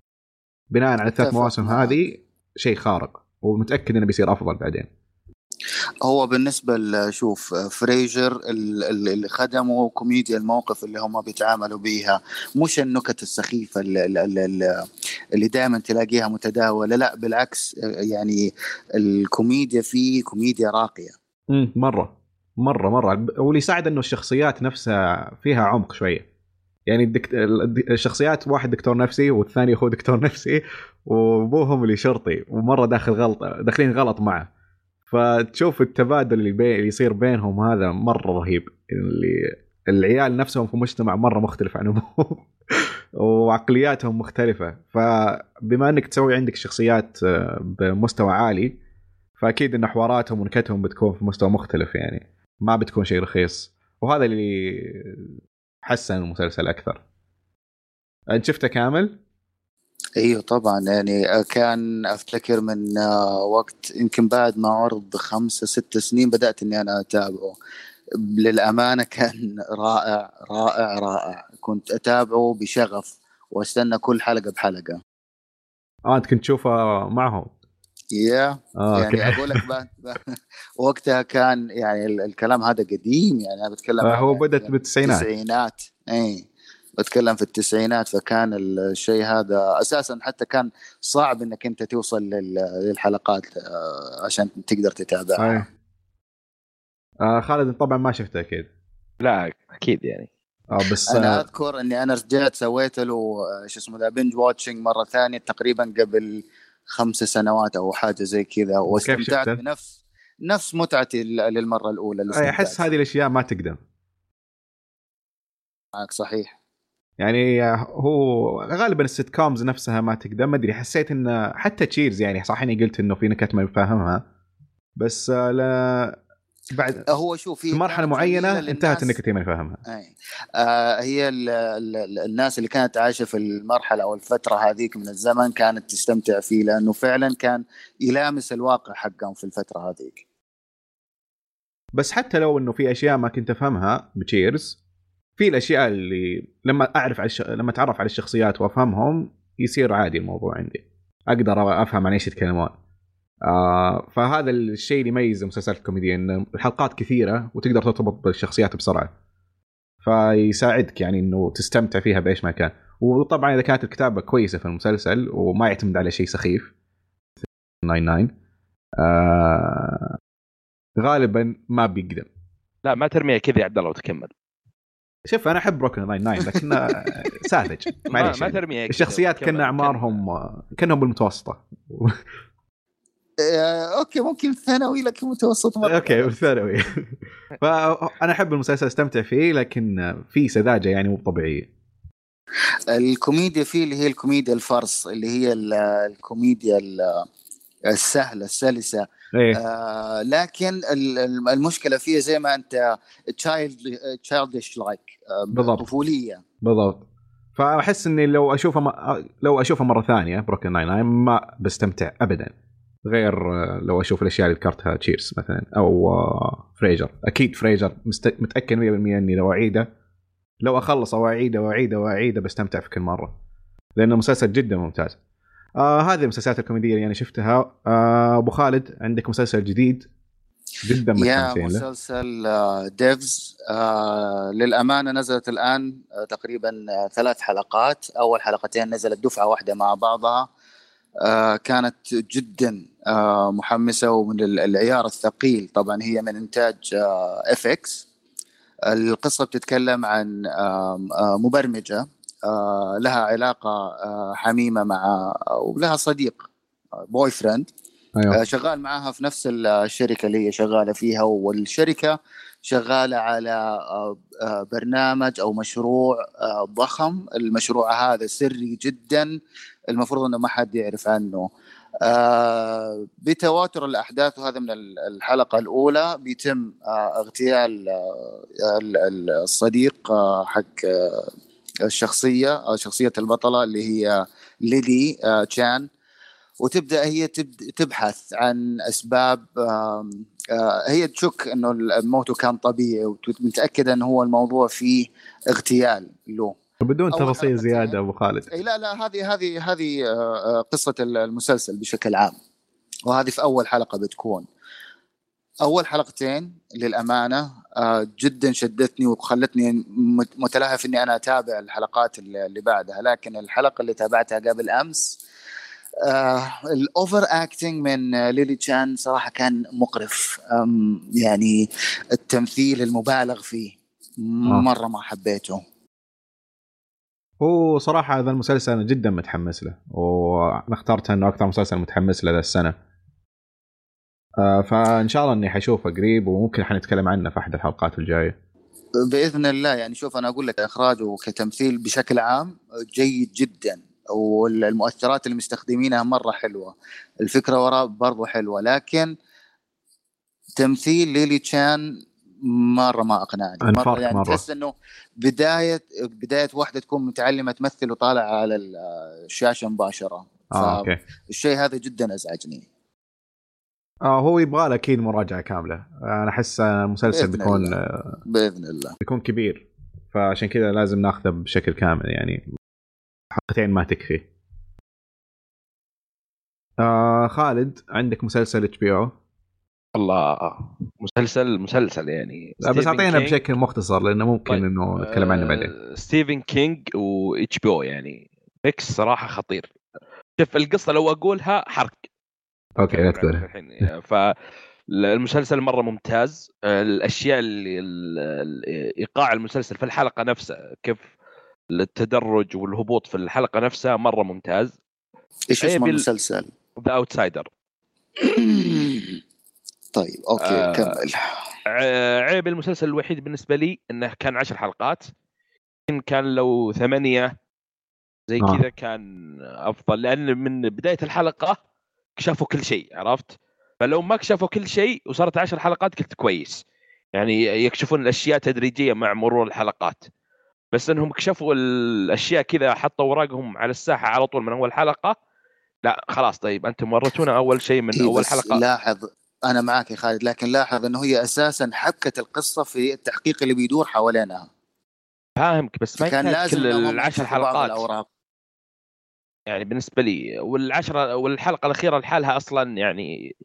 بناء على الثلاث مواسم. هذه شيء خارق. ومتأكد إنه بيصير أفضل بعدين. هو بالنسبة ل- شوف Frasier ال- ال- اللي خدمه كوميديا الموقف اللي هم بيتعاملوا بيها مش النكت السخيفة اللي, دائما تلاقيها متداولة لا بالعكس يعني الكوميديا فيه كوميديا راقية. مرة مرة مرة. واللي يساعد إنه الشخصيات نفسها فيها عمق شوية. يعني الشخصيات واحد دكتور نفسي والثاني هو دكتور نفسي وأبوهم اللي شرطي ومرة داخل غلط داخلين غلط معه. فتشوف التبادل اللي, بي... اللي يصير بينهم هذا مرة رهيب. اللي العيال نفسهم في مجتمع مرة مختلف عن ابوهم *laughs* وعقلياتهم مختلفة. فبما انك تسوي عندك شخصيات آه، بمستوى عالي فأكيد إن حواراتهم ونكتهم بتكون في مستوى مختلف يعني. ما بتكون شيء رخيص. وهذا اللي حسن المسلسل أكثر. أنت شفته كامل؟ أيوه طبعا يعني كان أفتكر من آه، وقت يمكن بعد ما عرض خمسة ست سنين بدأت إني أنا أتابعه. للأمانة كان *laughs* رائع رائع رائع. كنت أتابعه بشغف وأستنى كل حلقة بحلقة. آه انت كنت تشوفه معهم يا آه يعني أوكي. أقول لك ب- ب- *laughs* وقتها كان يعني ال- الكلام هذا قديم يعني أنا بتكلم آه، هو يعني بدأت بالتسعينات. التسعينات اي بتكلم في التسعينات فكان الشيء هذا أساسا حتى كان صعب إنك أنت توصل لل- للحلقات آه، عشان تقدر تتابعها. آه خالد طبعا ما شفته أكيد. لا أكيد يعني. آه بس أنا آه أذكر إني أنا رجعت سويت له آه، شو اسمه ذا binge watching مرة ثانية تقريبا قبل خمس سنوات أو حاجة زي كذا واستمتعت؟ بنفس نفس متعتي للمرة الأولى أحس هذه الأشياء ما تقدم. معك صحيح. يعني هو غالبا ال sitcoms نفسها ما تقدم ما أدري حسيت إن حتى Cheers يعني صح إني قلت إنه في نكت ما فاهمها بس لا بعد هو شوف في مرحلة معينة انتهت النكت ما فاهمها أي. آه هي ال ال ال الناس اللي كانت عايشة في المرحلة أو الفترة هذيك من الزمن كانت تستمتع فيه لأنه فعلا كان يلامس الواقع حقهم في الفترة هذيك. بس حتى لو إنه في أشياء ما كنت أفهمها بتشيرز في الأشياء اللي لما أعرف على الش... لما أتعرف على الشخصيات وأفهمهم يصير عادي الموضوع عندي. أقدر أفهم عن إيش يتكلمون. آه فهذا الشيء اللي يميز المسلسلات الكوميديه إن الحلقات كثيرة وتقدر ترتبط بالشخصيات بسرعة. فيساعدك يعني إنه تستمتع فيها بأيش ما كان. وطبعا إذا كانت الكتابة كويسة في المسلسل وما يعتمد على شيء سخيف 99 آه غالبا ما بيقدم. لا ما ترميها كذا يا عبد الله وتكمل. شوف أنا أحب Brooklyn Nine-Nine لكن *laughs* ساذج. ما, معليش ما يعني. ترميها كذا. الشخصيات. كان أعمارهم كأنهم بالمتوسطة. *laughs* آه okay ممكن ثانوي لكن متوسط مرة. okay بالثانوي *laughs* فانا أحب المسلسل أستمتع فيه لكن في سذاجة يعني مو طبيعية. الكوميديا فيه اللي هي الكوميديا ال farce اللي هي ال- الكوميديا ال- السهله السلسة. إيه. آه لكن ال- ال- المشكلة فيها زي ما أنت child childish like بالضبط. طفولية. بالضبط. فأحس إني لو اشوفه م... لو اشوفه مرة ثانية Brooklyn Nine-Nine ما بستمتع ابدا. غير آه، لو أشوف الأشياء اللي ذكرتها Cheers مثلا أو آه، Frasier أكيد Frasier مست... متأكد 100% إني لو أعيده لو أخلص واعيده واعيده واعيده بستمتع في كل مرة. لأنه مسلسل جدا ممتاز. آه هذه المسلسلات الكوميدية اللي أنا شفتها. آه أبو خالد عندك مسلسل جديد جدا يا مسلسل آه، Devs آه للأمانة نزلت الآن آه، تقريبا آه، ثلاث حلقات. أول حلقتين نزلت دفعة واحدة مع بعضها. آه كانت جدا آه محمسة ومن ال- العيار الثقيل طبعا هي من إنتاج FX القصة بتتكلم عن آه مبرمجة آه لها علاقة آه حميمة مع ولها صديق boyfriend أيوه. آه، شغال معاها في نفس الشركة اللي هي شغالة فيها والشركة شغالة على آه، آه، برنامج أو مشروع آه، ضخم. المشروع هذا سري جدا المفروض إنه ما حد يعرف عنه. آه، بتواتر الأحداث وهذا من ال- الحلقة الأولى بيتم آه، اغتيال آه، ال- ال- الصديق آه، حق آه، الشخصية آه، شخصية البطلة اللي هي ليدي آه، تشان وتبدأ هي تبحث عن أسباب آه، هي تشك إنه الموت كان طبيعي ومتاكده إنه هو الموضوع فيه اغتيال له. بدون تفاصيل. زيادة أبو خالد. لا لا هذه هذه هذه آه، آه، قصة المسلسل بشكل عام. وهذه في أول حلقة بتكون. أول حلقتين للأمانة آه، جدا شدتني وخلتني مت- متلهف إني أنا أتابع الحلقات اللي بعدها. لكن الحلقة اللي تابعتها قبل أمس ال overacting من آه، ليلي تشان صراحة كان مقرف. يعني التمثيل المبالغ فيه مرة ما حبيته. هو صراحة هذا المسلسل أنا جدا متحمس له وأنا اخترته أنه أكثر مسلسل متحمس له السنة. آه فإن شاء الله إني حشوفه قريب وممكن حنتكلم عنه في أحد الحلقات الجاية. بإذن الله يعني شوف أنا أقول لك إخراجه وكتمثيل بشكل عام جيد جدا والمؤثرات اللي مستخدمينها مرة حلوة. الفكرة وراء برضو حلوة لكن تمثيل ليلي تشان مرة ما أقنعني. مرة يعني مرة. تحس إنه بداية بداية واحدة تكون متعلمة تمثل وطالعه على الشاشه مباشرة. آه أوكي. فالشيء هذا جدا أزعجني. آه هو يبغى له أكيد مراجعة كاملة. أنا أحس المسلسل بإذن بيكون الله. آه، بإذن الله. بيكون كبير. فعشان كذا لازم ناخذه بشكل كامل يعني. حلقتين ما تكفي. آه خالد عندك مسلسل HBO والله. مسلسل مسلسل يعني. بس أعطينا. بشكل مختصر لأنه ممكن طيب. إنه نتكلم عنه آه، بعدين. ستيفن كينج و HBO يعني. mix صراحة خطير. شوف القصة لو أقولها حرق. أوكي لا تقول الحين فالمسلسل مرة ممتاز الأشياء اللي ال- ال- إيقاع المسلسل في الحلقة نفسها كيف التدرج والهبوط في الحلقة نفسها مرة ممتاز إيش اسم المسلسل؟ The Outsider *clears throat* طيب أوكي آه. كمل عيب المسلسل الوحيد بالنسبة لي إنه كان عشر حلقات يمكن كان لو ثمانية زي آه. كذا كان أفضل لأن من بداية الحلقة كشفوا كل شيء عرفت؟ فلو ما كشفوا كل شيء وصارت عشر حلقات قلت كويس. يعني يكشفون الأشياء تدريجية مع مرور الحلقات. بس إنهم كشفوا الأشياء كذا حطوا أوراقهم على الساحة على طول من أول حلقة. لا خلاص طيب أنتم وريتونا أول شيء من إيه أول حلقة. لاحظ أنا معك يا خالد لكن لاحظ إنه هي أساسا حبكة القصة في التحقيق اللي بيدور حوالينها. فاهمك بس ما كان لازم كل العشر حلقات. يعني بالنسبة لي والعشرة والحلقة الأخيرة لحالها أصلا يعني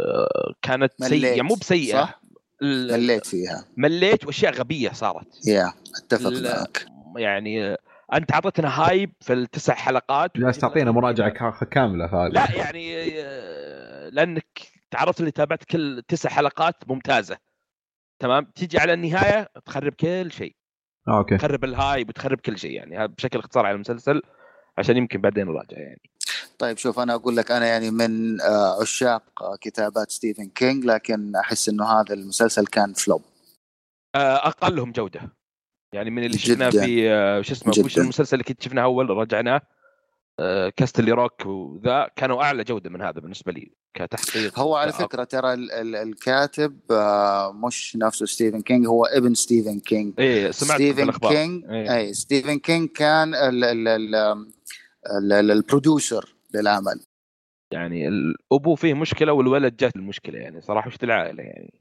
آه، كانت سيئة مليت، مو بسيئة صح؟ مليت فيها. مليت وأشياء غبية صارت. يا أتفق. معك. يعني أنت أعطيتنا hype في التسع حلقات. جالس تعطينا مراجعه كا- كاملة فهذا لا يعني آه، لأنك تعرفت اللي تابعت كل تسع حلقات ممتازة. تمام؟ تيجي على النهاية تخرب كل شيء. آه، أوكي. تخرب ال hype وتخرب كل شيء يعني بشكل اختصار على المسلسل. عشان يمكن بعدين نراجع يعني طيب شوف أنا أقول لك أنا يعني من آه، عشاق آه، كتابات ستيفن كينج لكن أحس إنه هذا المسلسل كان flop آه، أقلهم جودة يعني من اللي شفناه. في شو اسمه وش. المسلسل اللي كنت شفناه أول رجعناه Castle Rock و The كانوا أعلى جودة من هذا بالنسبة لي كتحقيق هو على كأ- فكرة ترى ال- ال- الكاتب آه، مش نفسه ستيفن كينج هو ابن ستيفن كينج إيه سمعت ستيفن كينج. اي ستيفن كينج كان ال- ال- ال- ال- ال- ال producer للعمل. يعني الابو فيه مشكلة والولد جات المشكلة يعني صراحة وش العائله يعني.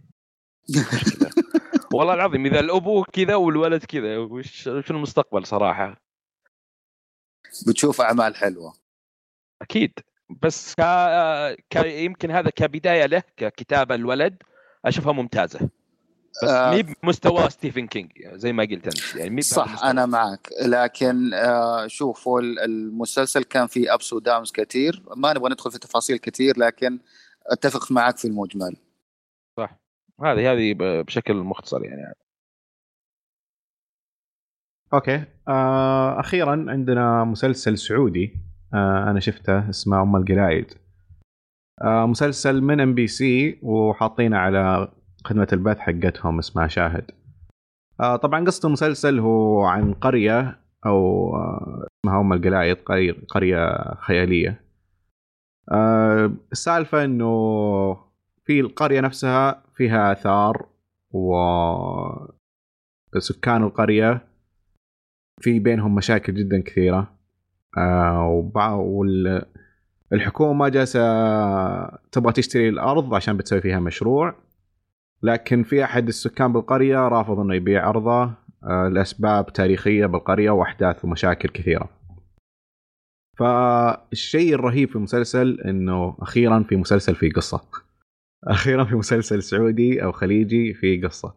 *laughs* والله العظيم إذا الأبو كذا والولد كذا وش وش المستقبل صراحة؟ بتشوف أعمال حلوة. أكيد. بس ك... ك... يمكن هذا كبداية له ككتابه الولد أشوفها ممتازة. بس آه. مي بمستوى ستيفن كينج زي ما قلت أنت. يعني مي صح. أنا معك. لكن آه، شوف هو ال- المسلسل كان فيه ups و downs كثير ما نبغى ندخل في تفاصيل كثير لكن أتفق معك في المجمل. صح. هذه هذه بشكل مختصر يعني. أوكي. آه أخيرا عندنا مسلسل سعودي. آه أنا شفته اسمه أم القلايد. آه مسلسل من MBC وحاطينه على خدمة البث حقتهم اسمها شاهد. آه طبعا قصة المسلسل هو عن قرية أو آه اسمها أم القلايد قرية, قرية خيالية. آه السالفة إنه في القرية نفسها فيها آثار و سكان القرية في بينهم مشاكل جدا كثيرة آه وبع- وال الحكومة جالسة تبغى تشتري الأرض عشان بتسوي فيها مشروع لكن في أحد السكان بالقرية رافض إنه يبيع أرضه آه لأسباب تاريخية بالقرية وأحداث ومشاكل كثيرة. فالشيء الرهيب في المسلسل إنه أخيرا في مسلسل في قصة. *laughs* أخيرا في مسلسل سعودي أو خليجي في قصة.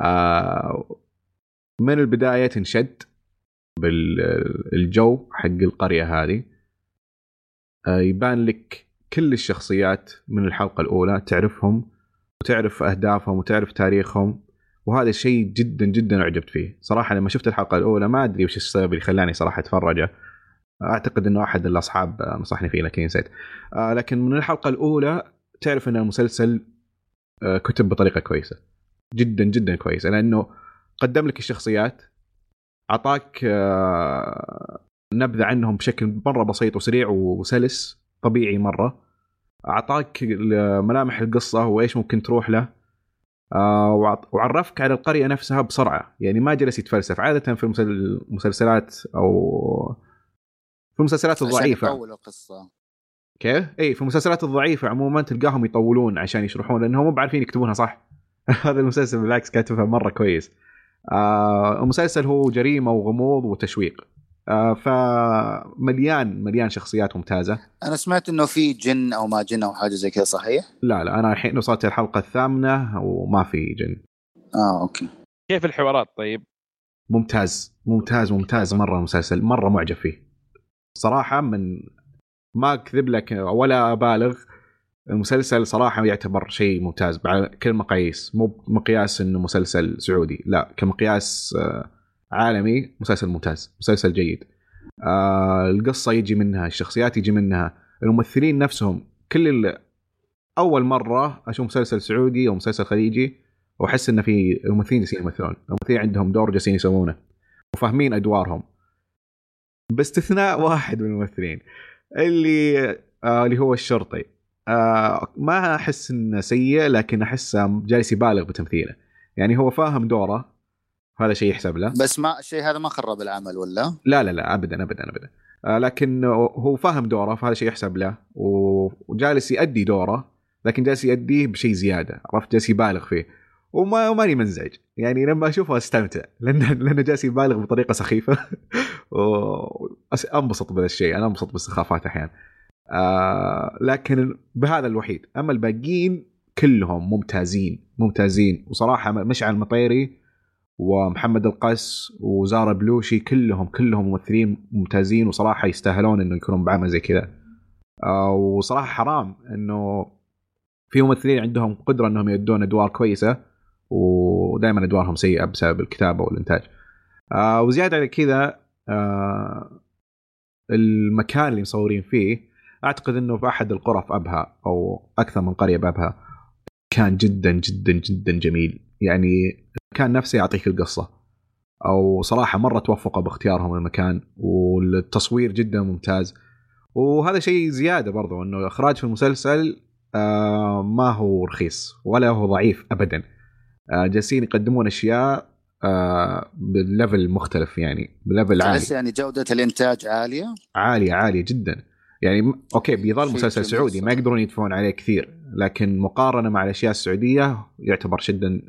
آه من البداية تنشد بالجو حق القرية هذه. آه، يبان لك كل الشخصيات من الحلقة الأولى تعرفهم وتعرف أهدافهم وتعرف تاريخهم وهذا الشيء جدا جدا أعجبت فيه. صراحة لما شفت الحلقة الأولى ما أدري وش السبب اللي خلاني صراحة أتفرجه. أعتقد إنه أحد الأصحاب نصحني فيه لكن نسيت. آه، لكن من الحلقة الأولى تعرف إن المسلسل آه، كتب بطريقة كويسة. جدا جدا كويسة لأنه قدم لك الشخصيات. أعطاك آه، نبذة عنهم بشكل مرة بسيط وسريع وسلس طبيعي مرة. أعطاك ال- ملامح القصة وإيش ممكن تروح له. آه، وعرفك على القرية نفسها بسرعة. يعني ما جلس يتفلسف. عادة في المسل- المسلسلات أو في المسلسلات عشان الضعيفة. يطول القصة. كيف؟ اي في المسلسلات الضعيفة عموما تلقاهم يطولون عشان يشرحون لأنهم مو بعارفين يكتبونها صح؟ *laughs* هذا المسلسل بالعكس كاتبها مرة كويس. آه المسلسل هو جريمة وغموض وتشويق. آه فمليان مليان شخصيات ممتازة. أنا سمعت إنه في جن أو ما جن أو حاجة زي كذا صحيح؟ لا لا أنا الحين وصلت الحلقة الثامنة وما في جن. آه أوكي. كيف الحوارات طيب؟ ممتاز ممتاز ممتاز. مرة المسلسل مرة معجب فيه. صراحة من ما أكذب لك ولا أبالغ المسلسل صراحة يعتبر شيء ممتاز. على كل مقاييس مو مقياس إنه مسلسل سعودي لا كمقياس آه، عالمي مسلسل ممتاز مسلسل جيد. آه القصة يجي منها الشخصيات يجي منها الممثلين نفسهم. كل أول مرة أشوف مسلسل سعودي أو مسلسل خليجي وأحس إن في الممثلين جالسين يمثلون. الممثلين عندهم دور جالسين يسوونه وفاهمين أدوارهم. باستثناء واحد من الممثلين اللي آه اللي هو الشرطي. آه ما أحس إنه سيء لكن احسه جالس يبالغ بتمثيله. يعني هو فاهم دوره هذا شيء يحسب له. بس ما الشيء هذا ما خرب العمل ولا؟ لا لا لا ابدا ابدا ابدا. آه لكن هو فاهم دوره فهذا شيء يحسب له. وجالس يؤدي دوره لكن جالس يؤديه بشيء زيادة. عرفت؟ جالس يبالغ فيه. وما ماني منزعج. يعني لما أشوفه أستمتع. *laughs* لأن لأنه جالس يبالغ بطريقة سخيفة. *laughs* وانبسط بهذا الشيء. أنا أنبسط بالسخافات أحيانا. آه لكن بهذا الوحيد. أما الباقيين كلهم ممتازين ممتازين. وصراحة مشعل المطيري ومحمد القس وزارة بلوشي كلهم كلهم ممثلين ممتازين. وصراحة يستاهلون إنه يكونون بعمل زي كذا. آه وصراحة حرام إنه في ممثلين عندهم قدرة إنهم يدون أدوار كويسة. ودائما أدوارهم سيئة بسبب الكتابة والإنتاج. آه وزيادة على كذا آه المكان اللي مصورين فيه أعتقد إنه في أحد القرى في أبها أو أكثر من قرية بأبها كان جدا جدا جدا جميل. يعني المكان نفسه يعطيك القصة. أو صراحة مرة توفقوا باختيارهم المكان والتصوير جدا ممتاز. وهذا شيء زيادة برضو إنه الاخراج في المسلسل آه ما هو رخيص ولا هو ضعيف ابدا. آه جالسين يقدمون أشياء آه بال level مختلف يعني ب level عالي. تحس يعني جودة الإنتاج عالية؟ عالية عالية جدا. يعني أوكي بيظل مسلسل سعودي ما. يقدرون يدفعون عليه كثير لكن مقارنة مع الأشياء السعودية يعتبر جدا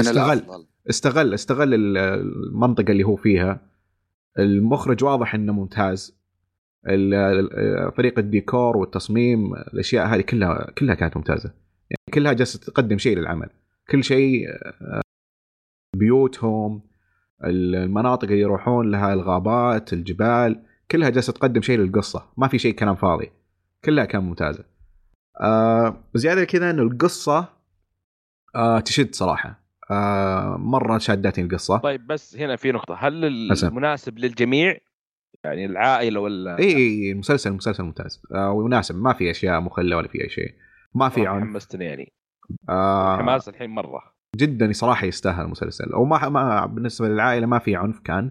استغل. استغل استغل ال- المنطقة اللي هو فيها. المخرج واضح إنه ممتاز. فريق الديكور والتصميم الأشياء هذه كلها كلها كانت ممتازة. يعني كلها جالسة تقدم شيء للعمل. كل شيء آه، بيوتهم المناطق اللي يروحون لها الغابات الجبال. كلها جالسة تقدم شيء للقصة. ما في شيء كلام فاضي. كلها كان ممتازة. آه زياده كذا إنه القصة آه تشد صراحة. آه مرة شادتني القصة. طيب بس هنا في نقطة. هل. المناسب للجميع؟ يعني العائلة ولا إي إي المسلسل مسلسل ممتاز. آه ومناسب. ما في أشياء مخلة ولا في أي شيء. ما في عنف. حمستني يعني. آه حماس الحين مرة. جدا صراحة يستاهل المسلسل. أو ما, ما بالنسبة للعائلة ما في عنف كان.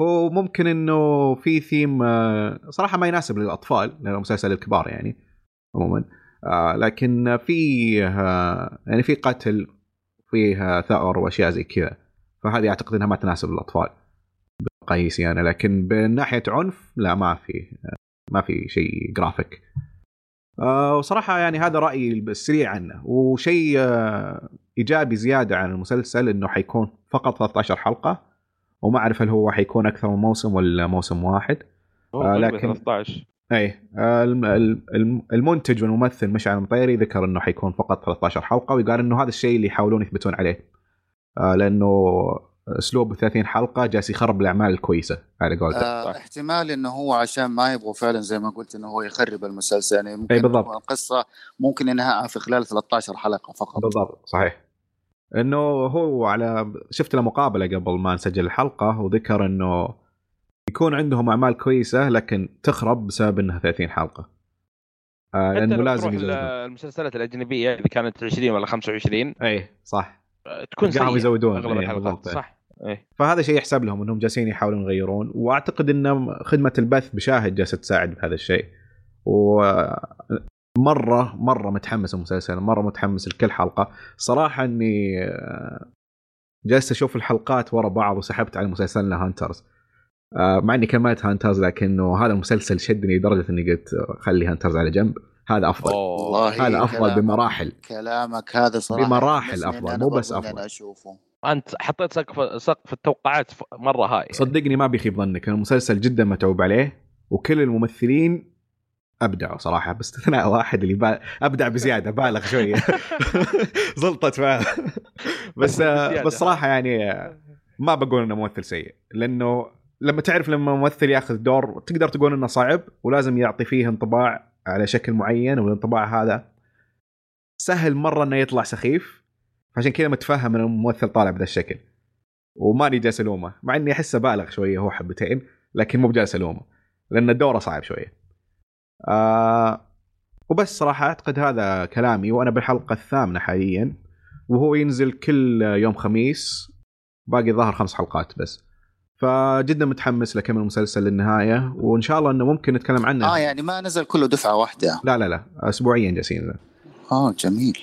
هو ممكن إنه في ثيم آه، صراحة ما يناسب للأطفال لأنه مسلسل الكبار يعني عموما. آه لكن فيه آه، يعني في قتل فيه ثأر وأشياء زي كذا. فهذه أعتقد إنها ما تناسب للأطفال بقيسي أنا لكن من ناحية عنف لا ما في ما في شيء جرافيك وصراحة يعني هذا رأيي السريع عنه. وشيء إيجابي زيادة عن المسلسل إنه حيكون فقط 13 حلقة. وما أعرف هل هو حيكون أكثر من موسم ولا موسم واحد. هو آه، لكن- 13 اي آه، الم- الم- المنتج والممثل مشعل المطيري ذكر إنه حيكون فقط 13 حلقة وقال إنه هذا الشيء اللي يحاولون يثبتون عليه. آه لأنه أسلوب 30 حلقة جالس يخرب الأعمال الكويسة على قولته آه. احتمال إنه هو عشان ما يبغوا فعلا زي ما قلت إنه هو يخرب المسلسل يعني ممكن أي بالضبط. القصة ممكن إنها في خلال 13 حلقة فقط. بالضبط صحيح. إنه هو على شفت له مقابلة قبل ما نسجل الحلقة وذكر إنه يكون عندهم أعمال كويسة لكن تخرب بسبب إنها 30 حلقة. آه لأنه لازم المسلسلات الأجنبية إذا كانت 20 ولا 25 اي صح. تكون تلقاهم سيئة يزودون. أغلب إيه، الحلقات. صح. إيه. فهذا شيء يحسب لهم إنهم جالسين يحاولون يغيرون وأعتقد إن خدمة البث بشاهد جالسة تساعد بهذا الشيء. ومره مره متحمس المسلسل مرة متحمس لكل حلقة صراحة إني آه، جالس أشوف الحلقات ورا بعض وسحبت على مسلسلنا Hunters آه مع إني كملت Hunters لكنه هذا المسلسل شدني لدرجة إني قلت خلي Hunters على جنب هذا أفضل. والله هذا أفضل كلامك- بمراحل كلامك هذا صراحة بمراحل أنا مو بس. أنا أشوفه أنت حطيت سقف سقف التوقعات مرة high. صدقني ما بيخيب ظنك المسلسل جدا متعوب عليه وكل الممثلين ابدعوا صراحة باستثناء *laughs* واحد اللي با... أبدع بزيادة بالغ شوية. *laughs* زلطت معه *laughs* بس بزيادة. بس صراحة يعني ما بقول إنه ممثل سيء لأنه لما تعرف لما ممثل ياخذ دور تقدر تقول إنه صعب ولازم يعطي فيه انطباع على شكل معين والانطباع هذا سهل مرة إنه يطلع سخيف. عشان كذا متفهم ان الممثل طالع بهذا الشكل. وماني جالس ألومه مع إني أحسه بالغ شوية هو حبتين لكن مو بجالس ألومه لأن دوره صعب شوية. آه وبس صراحة أعتقد هذا كلامي وأنا بالحلقة الثامنة حاليا وهو ينزل كل يوم خميس باقي ظهر خمس حلقات بس. فجدا متحمس لكمل المسلسل للنهاية وإن شاء الله إنه ممكن نتكلم عنه. آه يعني ما نزل كله دفعة واحدة. لا لا لا اسبوعيا جالسين. آه جميل.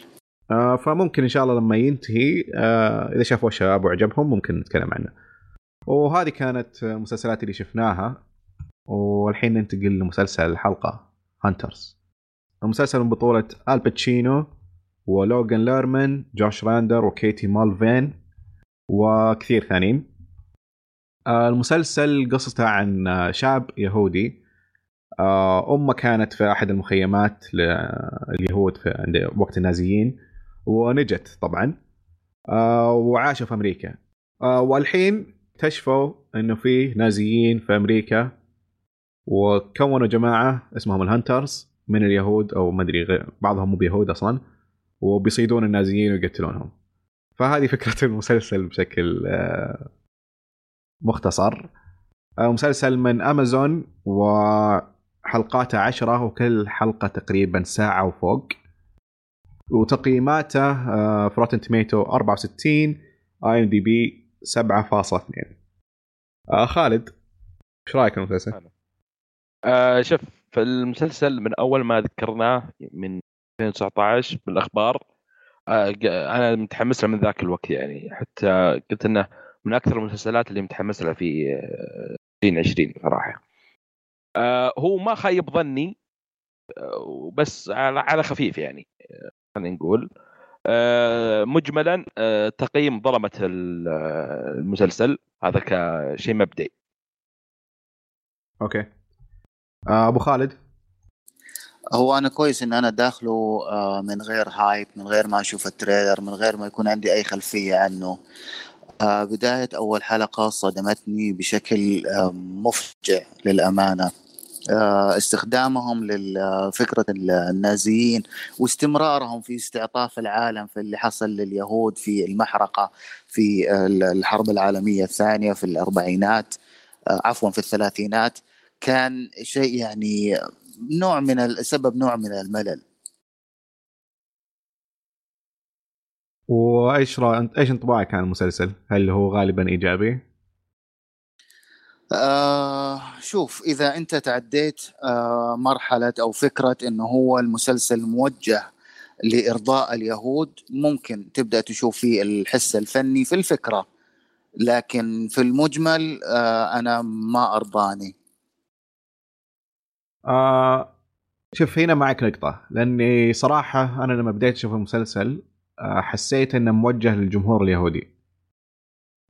آه فممكن إن شاء الله لما ينتهي آه إذا شافوا الشباب وعجبهم ممكن نتكلم عنه. وهذه كانت المسلسلات اللي شفناها. والحين ننتقل لمسلسل الحلقة Hunters المسلسل من بطولة آل باتشينو ولوغان ليرمان جوش رادنر وكيت مولفاني وكثير ثانيين. آه، المسلسل قصته عن آه، شاب يهودي. آه، أمه كانت في أحد المخيمات لليهود في عند وقت النازيين ونجت طبعا. وعاشوا في أمريكا. والحين اكتشفوا إنه في نازيين في أمريكا وكونوا جماعة اسمهم الهانترز من اليهود أو ما أدري بعضهم مو بيهود أصلا وبيصيدون النازيين ويقتلونهم. فهذه فكرة *laughs* المسلسل بشكل آه، مختصر. آه، مسلسل من أمازون وحلقاته عشرة وكل حلقة تقريبا ساعة وفوق. وتقييماته آه، في Rotten Tomatoes 64 IMDb 7.2 آه، خالد إيش رأيك المسلسل؟ آه شوف المسلسل من أول ما ذكرناه من 2019 بالأخبار آه أنا متحمس له من ذاك الوقت يعني. حتى قلت إنه من أكثر المسلسلات اللي متحمس لها في آه، 2020 صراحة. آه هو ما خيب ظني آه بس على, خفيف يعني آه، خلينا نقول. آه مجملا آه تقييمه ظلم ال- آه، المسلسل. هذا كشيء مبدئي. أوكي. آه، أبو خالد. هو أنا كويس إن أنا داخله آه، من غير hype من غير ما أشوف ال trailer من غير ما يكون عندي أي خلفية عنه. آه، بداية أول حلقة صدمتني بشكل آه، مفجع للأمانة. آه، استخدامهم لفكره النازيين واستمرارهم في استعطاف العالم في اللي حصل لليهود في المحرقة في الحرب العالمية الثانية في الأربعينات آه، عفوا في الثلاثينات. كان شيء يعني نوع من سبب نوع من الملل وإيش را... أنت إيش انطباعك عن المسلسل؟ هل هو غالبا إيجابي؟ آه شوف إذا أنت تعديت آه مرحلة أو فكرة انه هو المسلسل موجه لإرضاء اليهود ممكن تبدأ تشوف فيه الحس الفني في الفكرة لكن في المجمل آه أنا ما أرضاني آه شوف هنا معك نقطة لأني صراحة أنا لما بديت أشوف المسلسل آه حسيت إنه موجه للجمهور اليهودي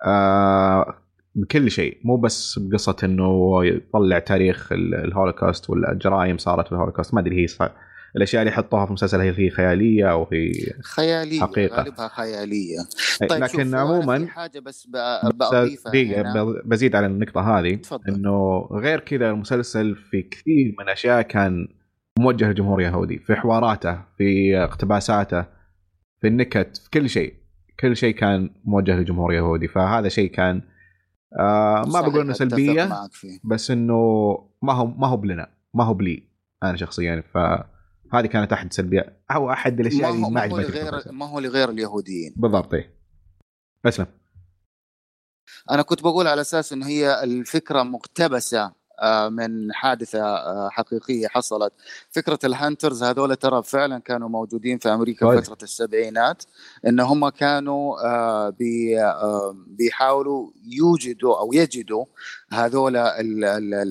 آه بكل شيء مو بس بقصة إنه يطلع تاريخ ال- الهولوكوست ولا صارت في الهولوكوست ما أدري هي صار. الأشياء اللي يحطوها في المسلسل هي خيالية أو هي خيالية حقيقة. غالبها خيالية طيب شوف، لكن عموما في حاجة بس بضيفها. ب- بزيد على النقطة هذه تفضل. إنه غير كذا المسلسل في كثير من الاشياء كان موجه للجمهور يهودي في حواراته في اقتباساته في النكت في كل شيء كل شيء كان موجه للجمهور يهودي فهذا شيء كان آه ما بقول إنه سلبية. بس إنه ما هو ما هو بلنا ما هو بلي أنا شخصيا فهذه كانت أحد سلبيات أو أحد الأشياء اللي ما ما هو عجبتني لغير. ما هو لغير اليهوديين بالضبط إيه. أسلم أنا كنت بقول على أساس إنه هي الفكرة مقتبسة آه، من حادثة آه، حقيقية حصلت فكرة ال Hunters هذول ترى فعلا كانوا موجودين في أمريكا في فترة السبعينات إن هم كانوا بي بيحاولوا يوجدوا أو يجدوا هذول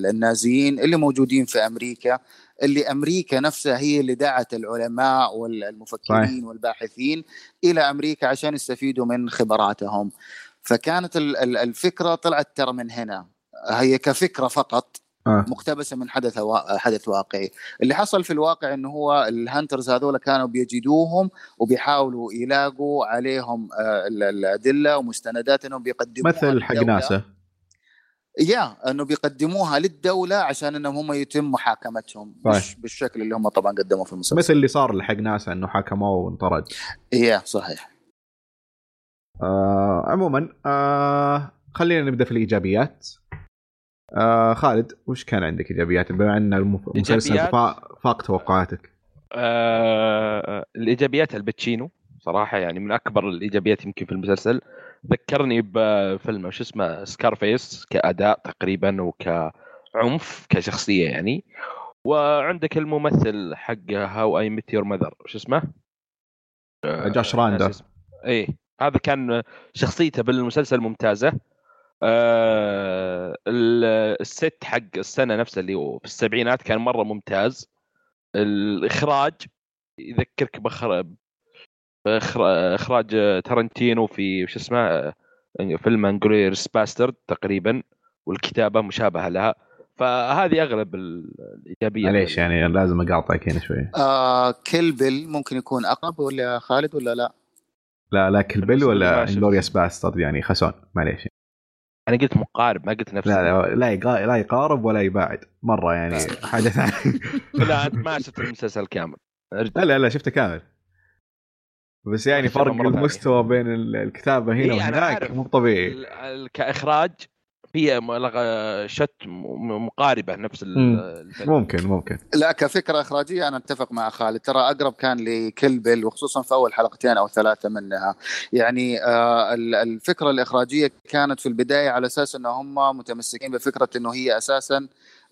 النازيين اللي موجودين في أمريكا اللي أمريكا نفسها هي اللي دعت العلماء والمفكرين. والباحثين إلى أمريكا عشان يستفيدوا من خبراتهم. فكانت الفكرة طلعت ترى من هنا. هي كفكرة فقط آه. مقتبسة من حدث حدث واقعي. اللي حصل في الواقع إنه هو الهانترز هذول كانوا بيجدوهم وبيحاولوا يلاقوا عليهم آه، الأدلة ومستندات انهم بيقدموها مثل حق ناسا. يا أنه بيقدموها للدولة عشان إنهم هم يتم محاكمتهم مش بالشكل اللي هم طبعا قدموه في المسلسل. مثل اللي صار حق ناسا إنه حاكموه وانطرد. يا صحيح. آه عموما آه خلينا نبدأ في الإيجابيات. آه خالد وش كان عندك إيجابيات؟ بما أن المسلسل فاق توقعاتك. آه الإيجابيات الباتشينو صراحة يعني من أكبر الإيجابيات يمكن في المسلسل. ذكرني بفيلم شو اسمه؟ Scarface كأداء تقريبا وكعنف كشخصية يعني. وعندك الممثل حق How I Met Your Mother شو اسمه؟ Josh Radnor. إيه. هذا كان شخصيته بالمسلسل ممتازة. آه ال set حق السنة نفسها اللي هو في السبعينات كان مرة ممتاز. الإخراج يذكرك. اخراج ترنتينو في شو اسمه فيلم Inglourious Basterds تقريبا والكتابة مشابهة لها. فهذه أغلب الإيجابية. ليش يعني لازم أقاطعك هنا شوي. آه Kill Bill ممكن يكون أقرب ولا خالد ولا لا؟ لا لا Kill Bill ولا Inglourious Basterds يعني خسون. معليش. أنا قلت مقارب ما قلت نفس لا لا لا, لا يقارب ولا يباعد مرة يعني *laughs* حاجة ثانية. لا أنت ما شفت المسلسل كامل. لا لا لا شفته كامل. بس يعني فرق المستوى بين الكتابة هنا إيه وهناك مو طبيعي. كإخراج في شت مقاربة نفس الفيلم. ممكن ممكن. لا كفكرة إخراجية أنا أتفق مع خالد. ترى أقرب كان ل Kill Bill وخصوصا في أول حلقتين أو ثلاثة منها. يعني آه الفكرة الإخراجية كانت في البداية على أساس إن هم متمسكين بفكرة إنه هي أساسا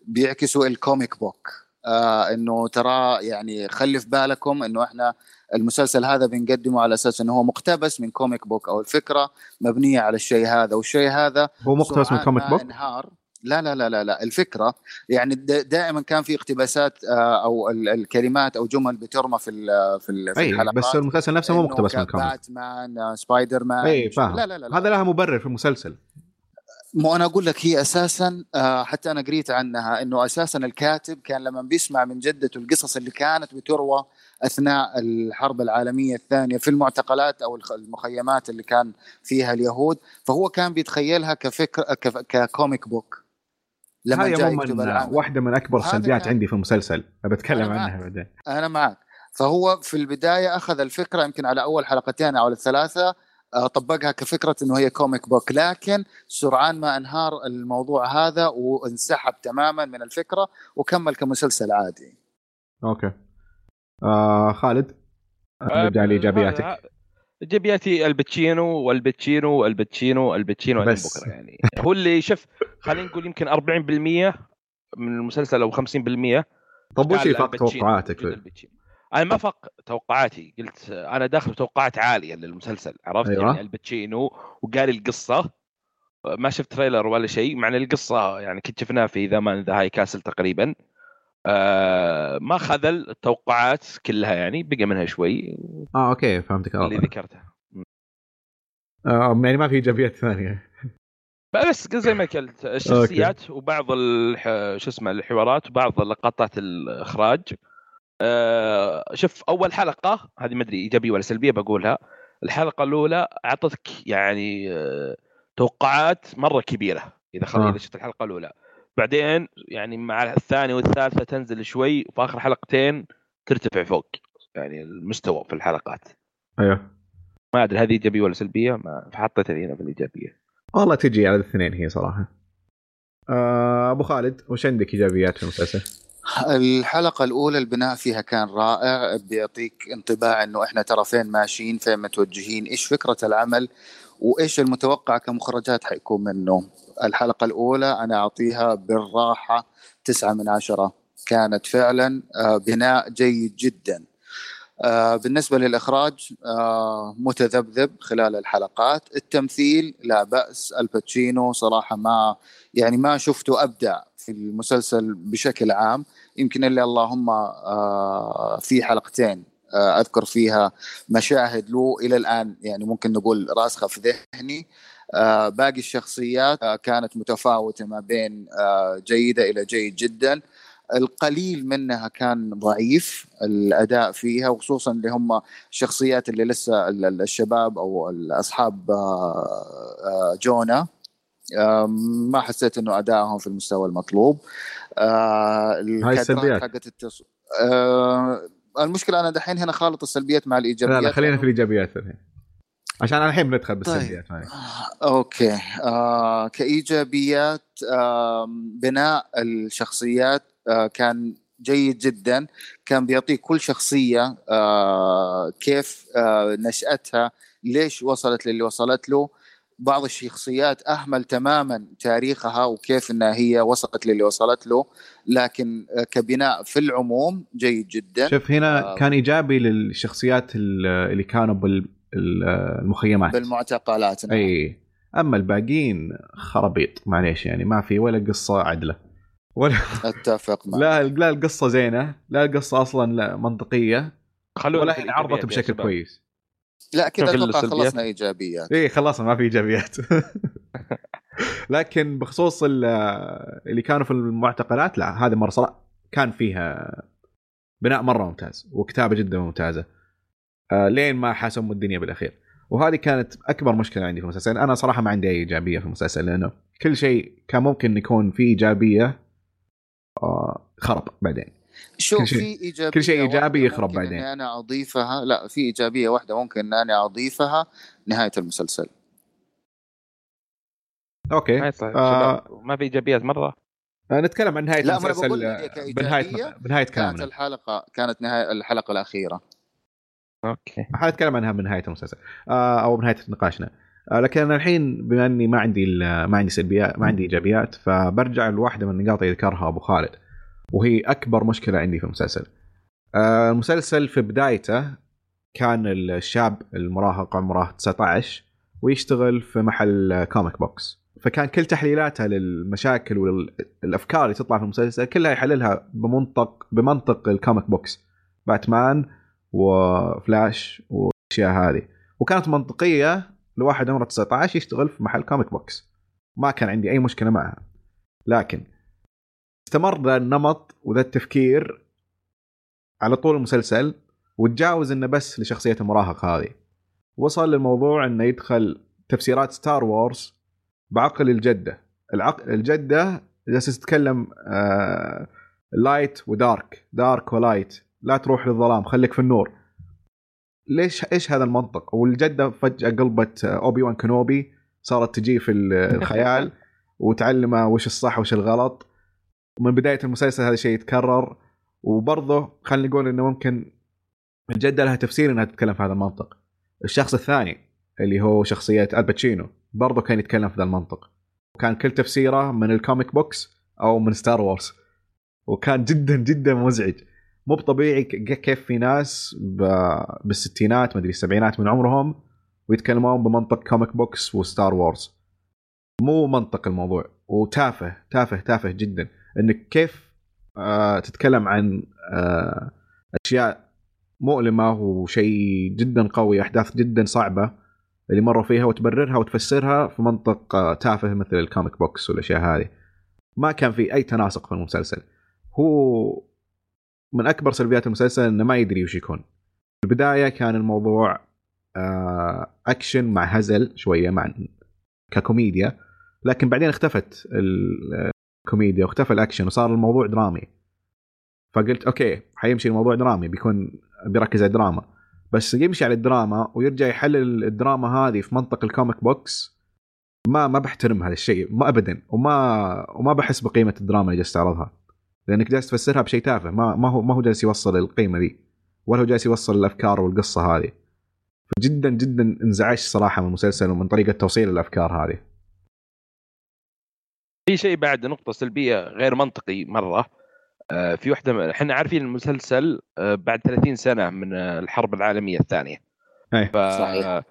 بيعكسوا ال comic book آه إنه ترى يعني خلي في بالكم إنه إحنا المسلسل هذا بنقدمه على أساس إنه هو مقتبس من comic book أو الفكرة مبنية على الشيء هذا والشيء هذا هو مقتبس من comic book؟ انهار. لا لا لا لا لا الفكرة يعني دائما كان في اقتباسات آه، أو الكلمات أو جمل بترمى في في, الحلقات. بس المسلسل نفسه مو مقتبس من comic Batman Spider-Man أي فاهم. لا لا لا, لا. هذا لها مبرر في المسلسل. مو أنا أقول لك هي أساسا آه، حتى أنا قريت عنها إنه أساسا الكاتب كان لما بيسمع من جدته القصص اللي كانت بتروى أثناء الحرب العالمية الثانية في المعتقلات أو المخيمات اللي كان فيها اليهود فهو كان بيتخيلها كفكر ك comic book لما هذه عموما واحدة من أكبر السلبيات عندي في المسلسل. بتكلم عنها بعدين. أنا معك. فهو في البداية أخذ الفكرة يمكن على أول حلقتين أو الثلاثة آه، طبقها كفكرة إنه هي comic book لكن سرعان ما أنهار الموضوع هذا وانسحب تماما من الفكرة وكمل كمسلسل عادي. okay. آه خالد نرجع لإيجابياتك. إيجابياتي الباتشينو والباتشينو والباتشينو والباتشينو بس بكرة يعني هو اللي شوف خلينا نقول يمكن 40% من المسلسل أو 50% طب وش يفاق توقعاتك؟ أنا ما فاق توقعاتي قلت أنا داخل توقعات عالية للمسلسل عرفت أيوة. يعني الباتشينو وقال القصة ما شفت trailer ولا شيء مع القصة يعني كنت شفناها في The Man in the High Castle تقريبا آه ما خذل التوقعات كلها يعني بقى منها شوي. آه okay فهمتك اللي ذكرته. آه يعني ما في إيجابيات ثانية. بس زي ما قلت الشخصيات okay. وبعض شو اسمه الحوارات وبعض لقطات الإخراج. آه شوف أول حلقة هذه ما أدري إيجابية ولا سلبية بقولها. الحلقة الأولى أعطتك يعني آه توقعات مرة كبيرة إذا خلينا آه. شفت الحلقة الأولى. بعدين يعني مع الثانية والثالثة تنزل شوي وفي اخر حلقتين ترتفع فوق يعني المستوى في الحلقات. أيوه. ما أدري هذه إيجابية ولا سلبية؟ ما فحطيتها هنا في الإيجابية. والله تجي على الاثنين هي صراحة. آه أبو خالد وش عندك إيجابيات في المسلسل؟ الحلقة الأولى البناء فيها كان رائع بيعطيك انطباع إنه إحنا ترى فين ماشيين فين متوجهين إيش فكرة العمل؟ وإيش المتوقع كمخرجات حيكون منه؟ الحلقة الأولى أنا أعطيها بالراحة تسعة من عشرة. كانت فعلا آه، بناء جيد جدا. آه، بالنسبة للإخراج آه، متذبذب خلال الحلقات. التمثيل لا بأس الباتشينو صراحة ما يعني ما شفته أبدع في المسلسل بشكل عام. يمكن اللي اللهم في حلقتين أذكر فيها مشاهد له إلى الآن. يعني ممكن نقول راسخة في ذهني آه، باقي الشخصيات آه، كانت متفاوتة ما بين آه، جيدة إلى جيد جدا. القليل منها كان ضعيف الأداء فيها وخصوصا اللي هم الشخصيات اللي لسه الشباب أو اصحاب جونا. ما حسيت إنه أدائهم في المستوى المطلوب. هاي السلبيات. حقت التص... المشكلة أنا دحين هنا خالط السلبيات مع الايجابيات لا لا خلينا في الإيجابيات الحين. عشان الحين بندخل بالسلبيات طيب. أوكي. آه كإيجابيات آه بناء الشخصيات آه كان جيد جدا. كان بيعطيك كل شخصية آه كيف آه نشأتها ليش وصلت للي وصلت له. بعض الشخصيات أهمل تماما تاريخها وكيف إنها هي وصلت للي وصلت له لكن كبناء في العموم جيد جدا. شوف هنا آه كان إيجابي للشخصيات اللي كانوا المخيمات. بالمعتقلات نعم. إي. أما الباقيين خرابيط معليش يعني ما في ولا قصة عدلة. ولا أتفق معك. *laughs* لا لا القصة زينة لا القصة أصلا لا منطقية. ولا انعرضت بشكل كويس. لا كذا أتوقع خلصنا إيجابيات. اي خلصنا ما في إيجابيات. *laughs* لكن بخصوص اللي كانوا في المعتقلات لا هذه مرة صراحة كان فيها بناء مرة ممتاز وكتابة جدا ممتازة آه لين ما حسموا الدنيا بالأخير. وهذه كانت أكبر مشكلة عندي في المسلسل أنا صراحة ما عندي أي إيجابية في المسلسل لأنه كل شيء كان ممكن يكون فيه إيجابية آه خرب بعدين. شوف في إيجابية كل شيء إيجابي يخرب بعدين. أنا أضيفها. لا في إيجابية واحدة ممكن ان أنا أضيفها. نهاية المسلسل. أوكي. آه ما في إيجابيات مرة؟ آه نتكلم عن نهاية لا المسلسل بنهاية بنهاية كلامنا. كانت الحلقة كانت نهاية الحلقة الأخيرة. okay. حنتكلم عنها بنهايه المسلسل آه أو بنهايه نقاشنا. آه لكن أنا الحين بما إني ما عندي ما عندي سلبيات ما عندي إيجابيات فبرجع لواحدة من النقاط اللي ذكرها أبو خالد. وهي أكبر مشكلة عندي في المسلسل. آه المسلسل في بدايته كان الشاب المراهق عمره 19 ويشتغل في محل comic books فكان كل تحليلاته للمشاكل والأفكار اللي تطلع في المسلسل كلها يحللها بمنطق بمنطق ال comic books Batman و Flash والأشياء هذه. وكانت منطقية لواحد عمره 19 يشتغل في محل comic books ما كان عندي أي مشكلة معها. لكن استمر ذا النمط وذا التفكير على طول المسلسل وتجاوز إنه بس لشخصية المراهق هذه. وصل للموضوع إنه يدخل تفسيرات Star Wars بعقل الجدة. العقل الجدة جالسه تتكلم آه light و dark dark و light لا تروح للظلام خليك في النور. ليش إيش هذا المنطق؟ والجدة فجأة قلبت اوبي وان كنوبي صارت تجي في الخيال *laughs* وتعلمه وش الصح وش الغلط. ومن بداية المسلسل هذا الشيء يتكرر. وبرضه خلينا نقول إنه ممكن الجده لها تفسير إنها تتكلم في هذا المنطق. الشخص الثاني اللي هو شخصية الباتشينو برضه كان يتكلم في هذا المنطق. وكان كل تفسيره من ال comic books أو من ستار وورز وكان جدا جدا مزعج. مو بطبيعي كيف في ناس بالستينات ما أدري السبعينات من عمرهم ويتكلمون بمنطق comic books وستار وورز مو منطق الموضوع. وتافه تافه تافه جدا. إنك كيف آه تتكلم عن آه أشياء مؤلمة وشيء جدا قوي أحداث جدا صعبة اللي مروا فيها وتبررها وتفسرها في منطق آه تافه مثل ال comic books والأشياء هذه. ما كان في أي تناسق في المسلسل. هو من أكبر سلبيات المسلسل إنه ما يدري وش يكون. في البداية كان الموضوع أكشن مع هزل شوية مع ك كوميديا لكن بعدين اختفت الكوميديا واختفى الأكشن وصار الموضوع درامي. فقلت okay حيمشي الموضوع درامي بيكون بيركز على الدراما. بس يمشي على الدراما ويرجع يحلل الدراما هذه في منطق ال comic books ما ما بحترم هذا الشيء ما ابدا وما وما بحس بقيمة الدراما اللي جالس تعرضها. لأنك جالس تفسرها بشيء تافه ما ما هو ما هو جالس يوصل القيمة ذي ولا هو جالس يوصل الأفكار والقصة هذه. فجدا جدا انزعجت صراحة من المسلسل ومن طريقة توصيل الأفكار هذه. في شيء بعد نقطة سلبية غير منطقي مرة. آه، في واحدة إحنا عارفين المسلسل آه، بعد 30 سنة من آه، الحرب العالمية الثانية. أي. ف صحيح.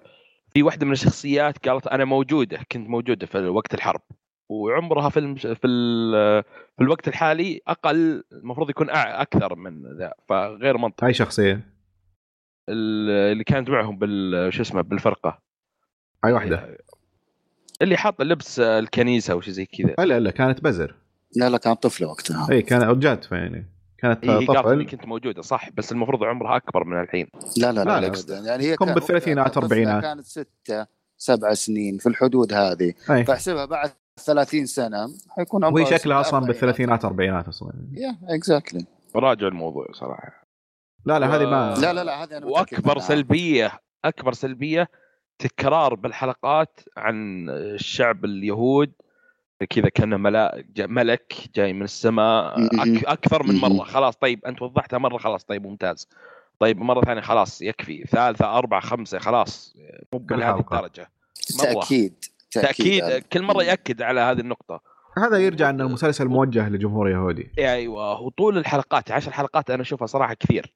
في واحدة من الشخصيات قالت أنا موجودة كنت موجودة في وقت الحرب. وعمرها في المش... في, ال... في الوقت الحالي أقل المفروض يكون أع- أكثر من ذا فغير منطقي. هاي شخصية. ال- اللي كانت معهم بال شو اسمه بالفرقة. هاي واحدة اللي حاط لبس الكنيسة وشي زي كذا. لا لا كانت بزر. لا لا كانت طفلة وقتها. إي كانت جات يعني. كانت اني طفل. كنت موجودة صح بس المفروض عمرها أكبر من الحين. لا لا لا، لا, لا. يعني هي كم كان- بالثلاثينات، طفلة أربعينات. كانت ستة سبع سنين في الحدود هذه. إي. فاحسبها بعد 30 سنة حيكون عمرها وهي شكلها أصلا أربعينات. بالثلاثينات أربعينات أصلا. يا اكزاكتلي راجع الموضوع صراحة. لا لا هذه ما لا لا لا هذه أنا وأكبر. سلبية أكبر سلبية تكرار بالحلقات عن الشعب اليهود كذا كأنه ملك جاي من السماء. أكثر من. مرة خلاص طيب أنت وضحتها مرة خلاص طيب ممتاز طيب مرة ثانية خلاص يكفي ثالثة أربعة خمسة خلاص مو كل بهذه. الدرجة مرة. تأكيد تأكيد هذا. كل مرة يأكد على هذه النقطة هذا يرجع أن المسلسل موجه لجمهور يهودي أيوه وطول الحلقات عشر حلقات أنا أشوفها صراحة كثير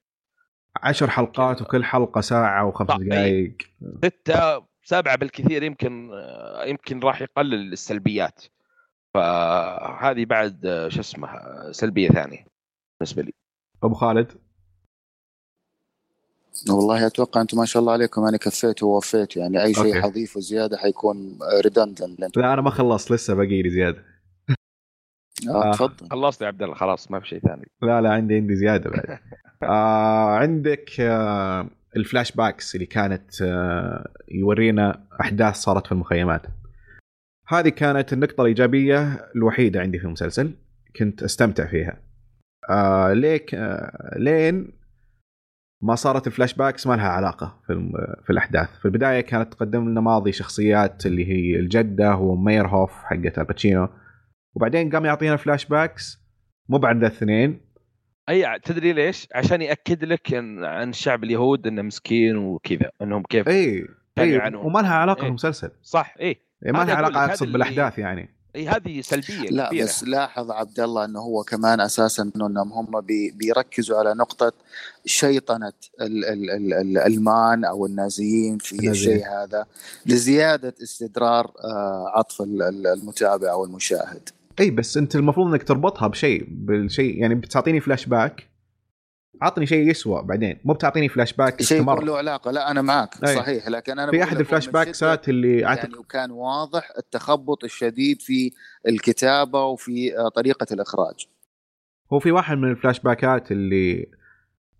عشر حلقات وكل حلقة ساعة وخمس طيب. دقائق ستة سبعة بالكثير يمكن آه، يمكن راح يقلل السلبيات. فهذه بعد آه، شو اسمه سلبية ثانية بالنسبة لي. أبو خالد؟ والله أتوقع أنتم ما شاء الله عليكم يعني كفيتوا ووفيتوا يعني أي شيء. حضيفه زياده حيكون ريدندنت لا أنا ما خلصت لسه باقي لي زيادة. آه. آه. تفضل. خلصت يا عبد الله خلاص ما في شيء ثاني. لا لا عندي عندي زيادة بعد. *laughs* آه عندك آه ال flashbacks اللي كانت آه يورينا أحداث صارت في المخيمات. هذه كانت النقطة الإيجابية الوحيدة عندي في المسلسل كنت أستمتع فيها. آه like آه لين ما صارت ال flashbacks ما لها علاقة في, في الأحداث. في البداية كانت تقدم لنا ماضي شخصيات اللي هي الجدة وميرهوف حقت الباتشينو. وبعدين قام يعطينا flashbacks مو بعد الاثنين أي تدري ليش؟ عشان يأكد لك إن عن الشعب اليهود إنه مسكين وكذا إنهم كيف إي إي. وما لها علاقة إيه. بالمسلسل صح إي يعني ما لها علاقة أقصد اللي- بالأحداث يعني إي هذه سلبية لا كبيرة بس لاحظ عبد الله إنه هو كمان أساسا إنهم هم بي بيركزوا على نقطة شيطنة ال ال ال ال الألمان أو النازيين في النازيين. الشيء هذا لزيادة استدرار آه، عطف ال- ال- المتابع أو المشاهد إي بس أنت المفروض إنك تربطها بشيء بالشيء يعني بتعطيني فلاش باك عطني شيء يسوى بعدين مو بتعطيني فلاش باك شيء له علاقة لا أنا معك أي. صحيح لكن أنا في أحد ال flashbacks ات اللي أعتقد يعني وكان واضح التخبط الشديد في الكتابة وفي آه، طريقة الإخراج. هو في واحد من الفلاش باكات اللي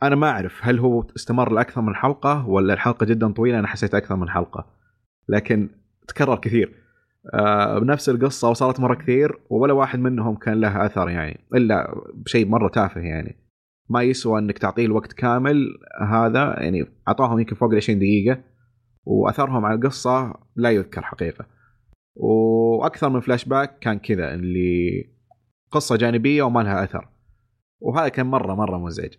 أنا ما أعرف هل هو استمر لأكثر من حلقة ولا الحلقة جدا طويلة أنا حسيت أكثر من حلقة لكن تكرر كثير. بنفس القصة وصارت مرة كثير ولا واحد منهم كان له أثر يعني إلا بشيء مرة تافه يعني. ما يسوى إنك تعطيه الوقت كامل هذا يعني أعطاهم يمكن فوق ال 20 دقيقة وأثرهم على القصة لا يذكر حقيقة. وأكثر من فلاش باك كان كذا اللي قصة جانبية وما لها أثر. وهذا كان مرة مرة مزعج.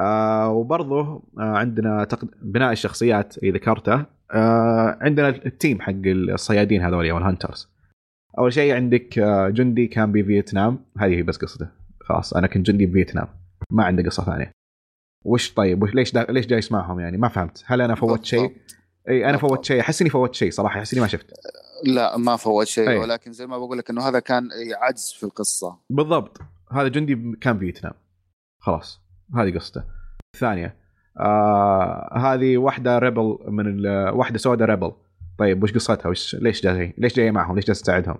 آه وبرضه آه عندنا تقد... بناء الشخصيات اللي ذكرته. آه عندنا ال team حق الصيادين هذول أو ال hunters أول شيء عندك آه جندي كان بفيتنام. هذه هي بس قصته. خلاص أنا كنت جندي بفيتنام. ما عنده قصة ثانية. وش طيب؟ وش ليش دا... ليش جاي اسمعهم يعني؟ ما فهمت. هل أنا فوت شيء. إي أنا. فوت شيء. أحس إني فوت شيء صراحة. أحس إني ما شفت. لا ما فوت شيء. أي. ولكن زي ما بقول لك إنه هذا كان عجز في القصة. بالضبط. هذا جندي كان فيتنام خلاص. هذه قصته. الثانية آه هذه واحدة rebel من ال- واحدة سوداء rebel طيب وش قصتها؟ وش ليش جاي ليش جاية معهم؟ ليش جالسه تساعدهم؟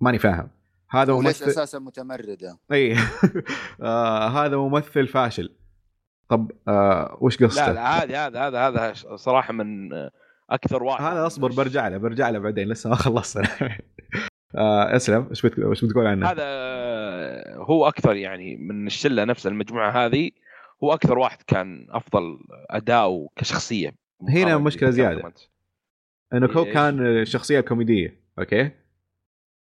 ماني فاهم. هذا ممثل أساسا متمردة؟ إي. *laughs* آه هذا ممثل فاشل. طب آه وش لا قصته؟ لا هذه هذا هذا هذا صراحة من آه، أكثر واحد. هذا أصبر برجع له برجع له بعدين لسه ما خلصت *laughs* آه اسلم إيش بتقول عنه؟ هذا هو أكثر يعني من الشلة نفسها المجموعة هذه. هو أكثر واحد كان أفضل اداء كشخصية هنا. ذكرتهم أنت. إنه هو؟ كان الشخصيه الكوميديه okay.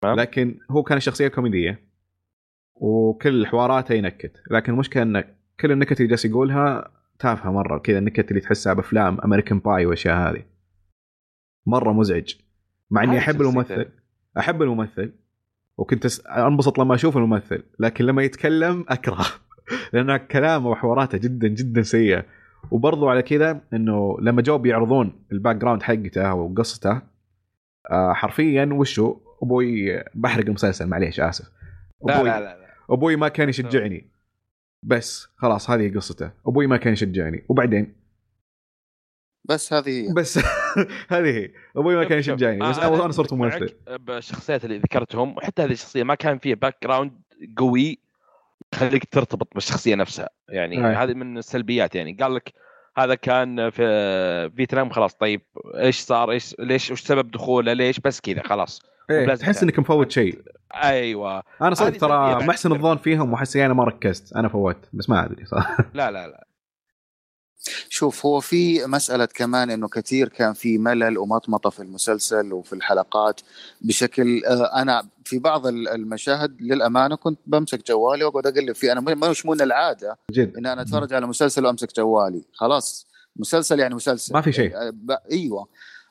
لكن هو كان الشخصيه الكوميديه وكل حواراته ينكت لكن المشكلة إن كل النكت اللي جالس يقولها تافهة مرة كذا النكت اللي تحسها بأفلام American Pie والأشياء هذه مرة مزعج مع إني أحب. الممثل أحب الممثل وكنت أنبسط لما أشوف الممثل لكن لما يتكلم أكره لأن كلامه وحواراته جدا جدا سيئة. وبرضو على كذا إنه لما جو بيعرضون ال background حقته وقصته آه حرفيا وشو؟ أبوي بحرق المسلسل معليش آسف. لا أبوي لا لا, لا. أبوي ما كان يشجعني. بس خلاص هذه قصته. أبوي ما كان يشجعني. وبعدين؟ بس هذه هي. بس *laughs* هذه هي. أبوي ما كان. يشجعني. بس آه، أنا صرت ممثل بالشخصيات اللي ذكرتهم وحتى هذه الشخصية ما كان فيها background قوي يخليك ترتبط بالشخصية نفسها. يعني. هذه من السلبيات يعني. قال لك هذا كان في فيتنام خلاص. طيب إيش صار؟ إيش ليش وش سبب دخوله؟ ليش؟ بس كذا خلاص. إيه تحس. إنك مفوت شيء. أيوه. أنا صدق ترى محسن. الظن فيهم وحسي أنا ما ركزت. أنا فوت بس ما أدري صراحة. لا لا لا. شوف هو في مسألة كمان إنه كثير كان في ملل ومطمطة في المسلسل وفي الحلقات بشكل آه، أنا في بعض ال- المشاهد للأمانة كنت بمسك جوالي وأقعد أقلب فيه. أنا مش من العادة جد. ان أنا أتفرج على مسلسل وأمسك جوالي. خلاص مسلسل يعني مسلسل. ما في شيء. آه،. أيوه.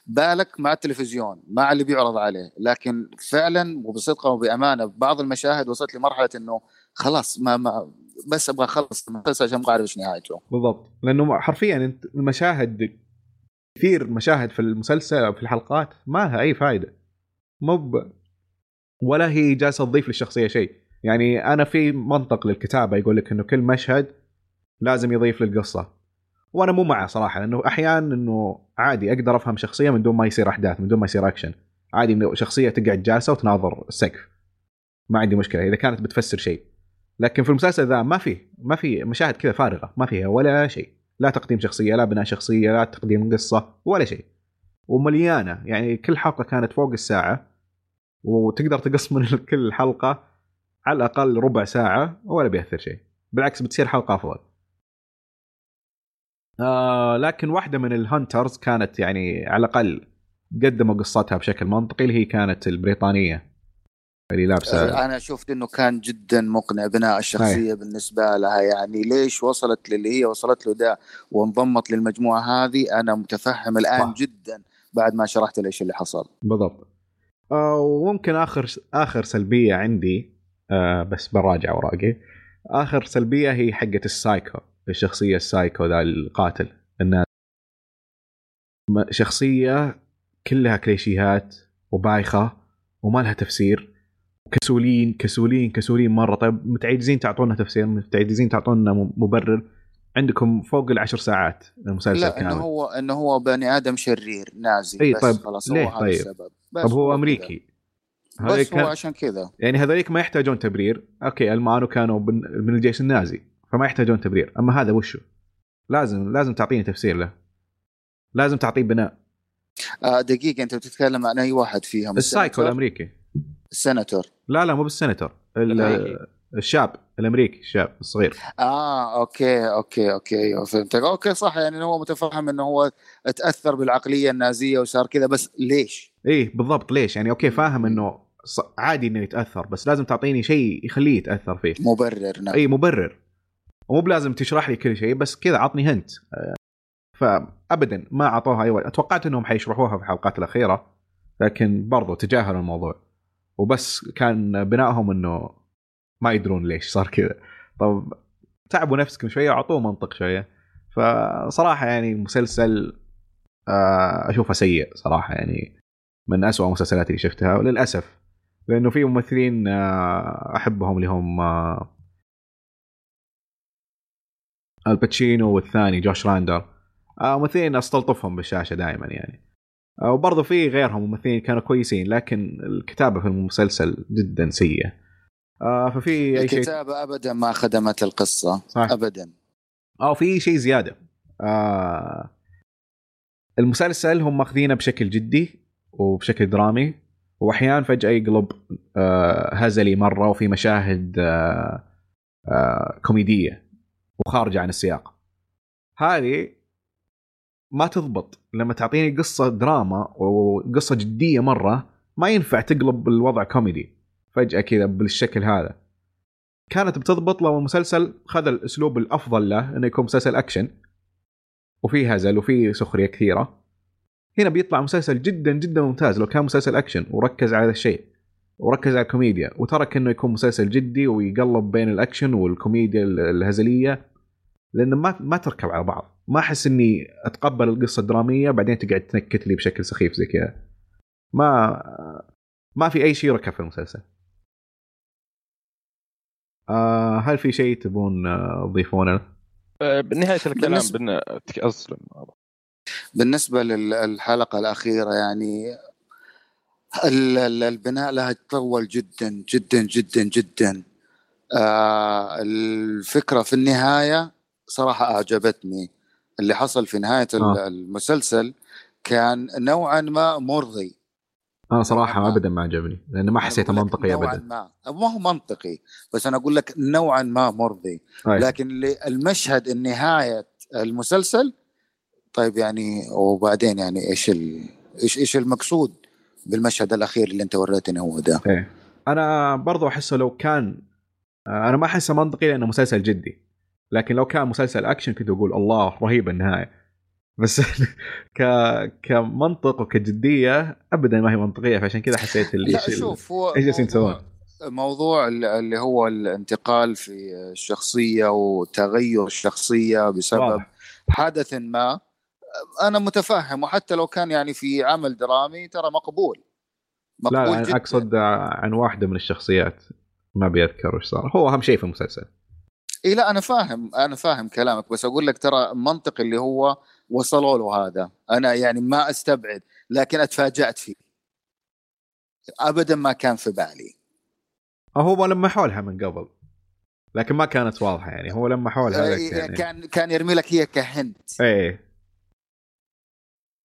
بالك مع التلفزيون مع اللي بيعرض عليه. لكن فعلا وبصدق وبأمانة بعض المشاهد وصلت لمرحلة إنه خلاص ما, ما بس أبغى أخلص المسلسل عشان أبغى أعرف إيش نهايته. بالضبط. لأنه حرفيا أنت المشاهد كثير مشاهد في المسلسل أو في الحلقات ما لها أي فائده مو ب... ولا هي جالسة تضيف للشخصية شيء. يعني أنا في منطق للكتابة يقول لك إنه كل مشهد لازم يضيف للقصة. وأنا مو معه صراحة لأنه أحيانا إنه عادي أقدر أفهم شخصية من دون ما يصير أحداث من دون ما يصير أكشن. عادي إنه شخصية تقعد جالسة وتناظر السقف. ما عندي مشكلة إذا كانت بتفسر شيء. لكن في المسلسل ذا ما في ما في مشاهد كذا فارغة ما فيها ولا شيء. لا تقديم شخصية لا بناء شخصية لا تقديم قصة ولا شيء. ومليانة يعني كل حلقة كانت فوق الساعة وتقدر تقص من *laughs* كل حلقة على الأقل ربع ساعة ولا بيأثر شيء. بالعكس بتصير حلقة أفضل. آه لكن واحدة من ال hunters كانت يعني على الأقل قدموا قصتها بشكل منطقي اللي هي كانت البريطانية. اللي لابسه. أنا شفت إنه كان جدا مقنع بناء الشخصية بالنسبة لها. يعني ليش وصلت للي هي؟ وصلت له ده وانضمت للمجموعة هذه؟ أنا متفهم الآن صح. جدا بعد ما شرحت ليش اللي حصل. بالضبط. آه وممكن آخر آخر سلبية عندي آه بس براجع اوراقي آخر سلبية هي حقة السايكو الشخصية السايكو ذا القاتل. م- شخصية كلها كليشيهات وبايخة وما لها تفسير. كسولين كسولين كسولين مرة. طيب متعجزين تعطونا تفسير متعجزين تعطونا مبرر. عندكم فوق العشر ساعات المسلسل لا إنه كامل. هو إنه هو بني آدم شرير نازي. إي بس طيب، خلاص ليه؟ هو طيب؟ السبب. بس طب هو. أمريكي. بس هو عشان كذا. يعني هذوليك ما يحتاجون تبرير. okay ألمان كانوا من من الجيش النازي فما يحتاجون تبرير. أما هذا وشو؟ لازم لازم تعطيني تفسير له. لازم تعطيه بناء. آه دقيقة أنت بتتكلم عن أي واحد فيهم؟ السايكو؟ الأمريكي. السناتور. لا لا مو الأمريكي. الشاب الأمريكي الشاب الصغير. آه okay okay okay فهمتك. okay صح يعني هو متفهم إنه هو تأثر بالعقلية النازية وصار كذا بس ليش؟ إيه بالضبط ليش؟ يعني أوكي فاهم إنه عادي إنه يتأثر بس لازم تعطيني شيء يخليه يتأثر فيه. مبرر نعم اي مبرر. ومو بلازم تشرح لي كل شيء بس كذا عطني هنت. فابدا ما أعطوها أي وقت. أتوقعت إنهم حيشرحوها في الحلقات الأخيرة لكن برضو تجاهلوا الموضوع. وبس كان بنائهم إنه ما يدرون ليش صار كذا. طب تعبوا نفسكم شوية واعطوه منطق شوية. فصراحة يعني مسلسل آه، أشوفه سيء صراحة يعني من أسوأ المسلسلات اللي شفتها. وللأسف لأنه في ممثلين آه، أحبهم اللي هم آه، الباتشينو والثاني جوش رادنر. ممثلين أستلطفهم بالشاشة دائما يعني. وبرضه في غيرهم ممثلين كانوا كويسين لكن الكتابة في المسلسل جدا سيئة. آه، ففي أي شيء؟ الكتابة ابدا ما خدمت القصة. صح. ابدا. أو في شيء زيادة. آه المسلسل هم ماخذينه بشكل جدي وبشكل درامي واحيانا فجأة يقلب آه هزلي مرة وفي مشاهد آه آه كوميدية وخارجة عن السياق. هذه ما تضبط. لما تعطيني قصة دراما وقصة جدية مرة ما ينفع تقلب الوضع كوميدي. فجأة كذا بالشكل هذا. كانت بتضبط لو المسلسل خذ الأسلوب الأفضل له إنه يكون مسلسل أكشن. وفي هزل وفي سخرية كثيرة. هنا بيطلع مسلسل جدا جدا ممتاز. لو كان مسلسل أكشن وركز على الشيء. وركز على الكوميديا. وترك إنه يكون مسلسل جدي ويقلب بين الأكشن والكوميديا الهزلية. لأنه ما ما تركب على بعض. ما أحس إني أتقبل القصة الدرامية بعدين تقعد تنكت لي بشكل سخيف زي كذا. ما ما في أي شيء ركب في المسلسل. آه هل في شيء تبون آه، تضيفونه؟ آه، بنهاية الكلام بالنسبة- بن... أسلم بالنسبة للحلقة الأخيرة يعني ال- ال- البناء لها تطول جدا جدا جدا جدا. آه الفكرة في النهاية صراحة أعجبتني. اللي حصل في نهاية آه. المسلسل كان نوعا ما مرضي. أنا صراحة ما. ابدا ما عجبني لأنه ما حسيته منطقي نوعا ابدا ما. ما هو منطقي بس أنا أقول لك نوعا ما مرضي. أي. لكن المشهد النهايه المسلسل طيب يعني وبعدين يعني إيش ال... إيش إيش المقصود بالمشهد الأخير اللي أنت وريتني هو ده؟ إيه. أنا برضو أحسه لو كان آه، أنا ما أحسه منطقي لأنه مسلسل جدي. لكن لو كان مسلسل أكشن كنت أقول الله رهيب النهاية. بس *laughs* ك كمنطق وكجدية ابدا ما هي منطقية فعشان كذا حسيت اللي لا شوف هو إيش جالسين موضوع- يسوون؟ موضوع ال- اللي هو الانتقال في الشخصية وتغير الشخصية بسبب واضح. حدث ما أنا متفهم. وحتى لو كان يعني في عمل درامي ترى مقبول. لا مقبول لا جدا. أنا أقصد عن واحدة من الشخصيات. ما بيذكر وش صار. هو أهم شيء في المسلسل. اي لا أنا فاهم أنا فاهم كلامك بس أقول لك ترى منطق اللي هو وصلوا له هذا. أنا يعني ما أستبعد لكن أتفاجأت فيه. ابدا ما كان في بالي. هو لما حولها من قبل لكن ما كانت واضحة يعني. هو لما حولها آه، يعني. كان كان يرمي لك هي كهنت. إيه.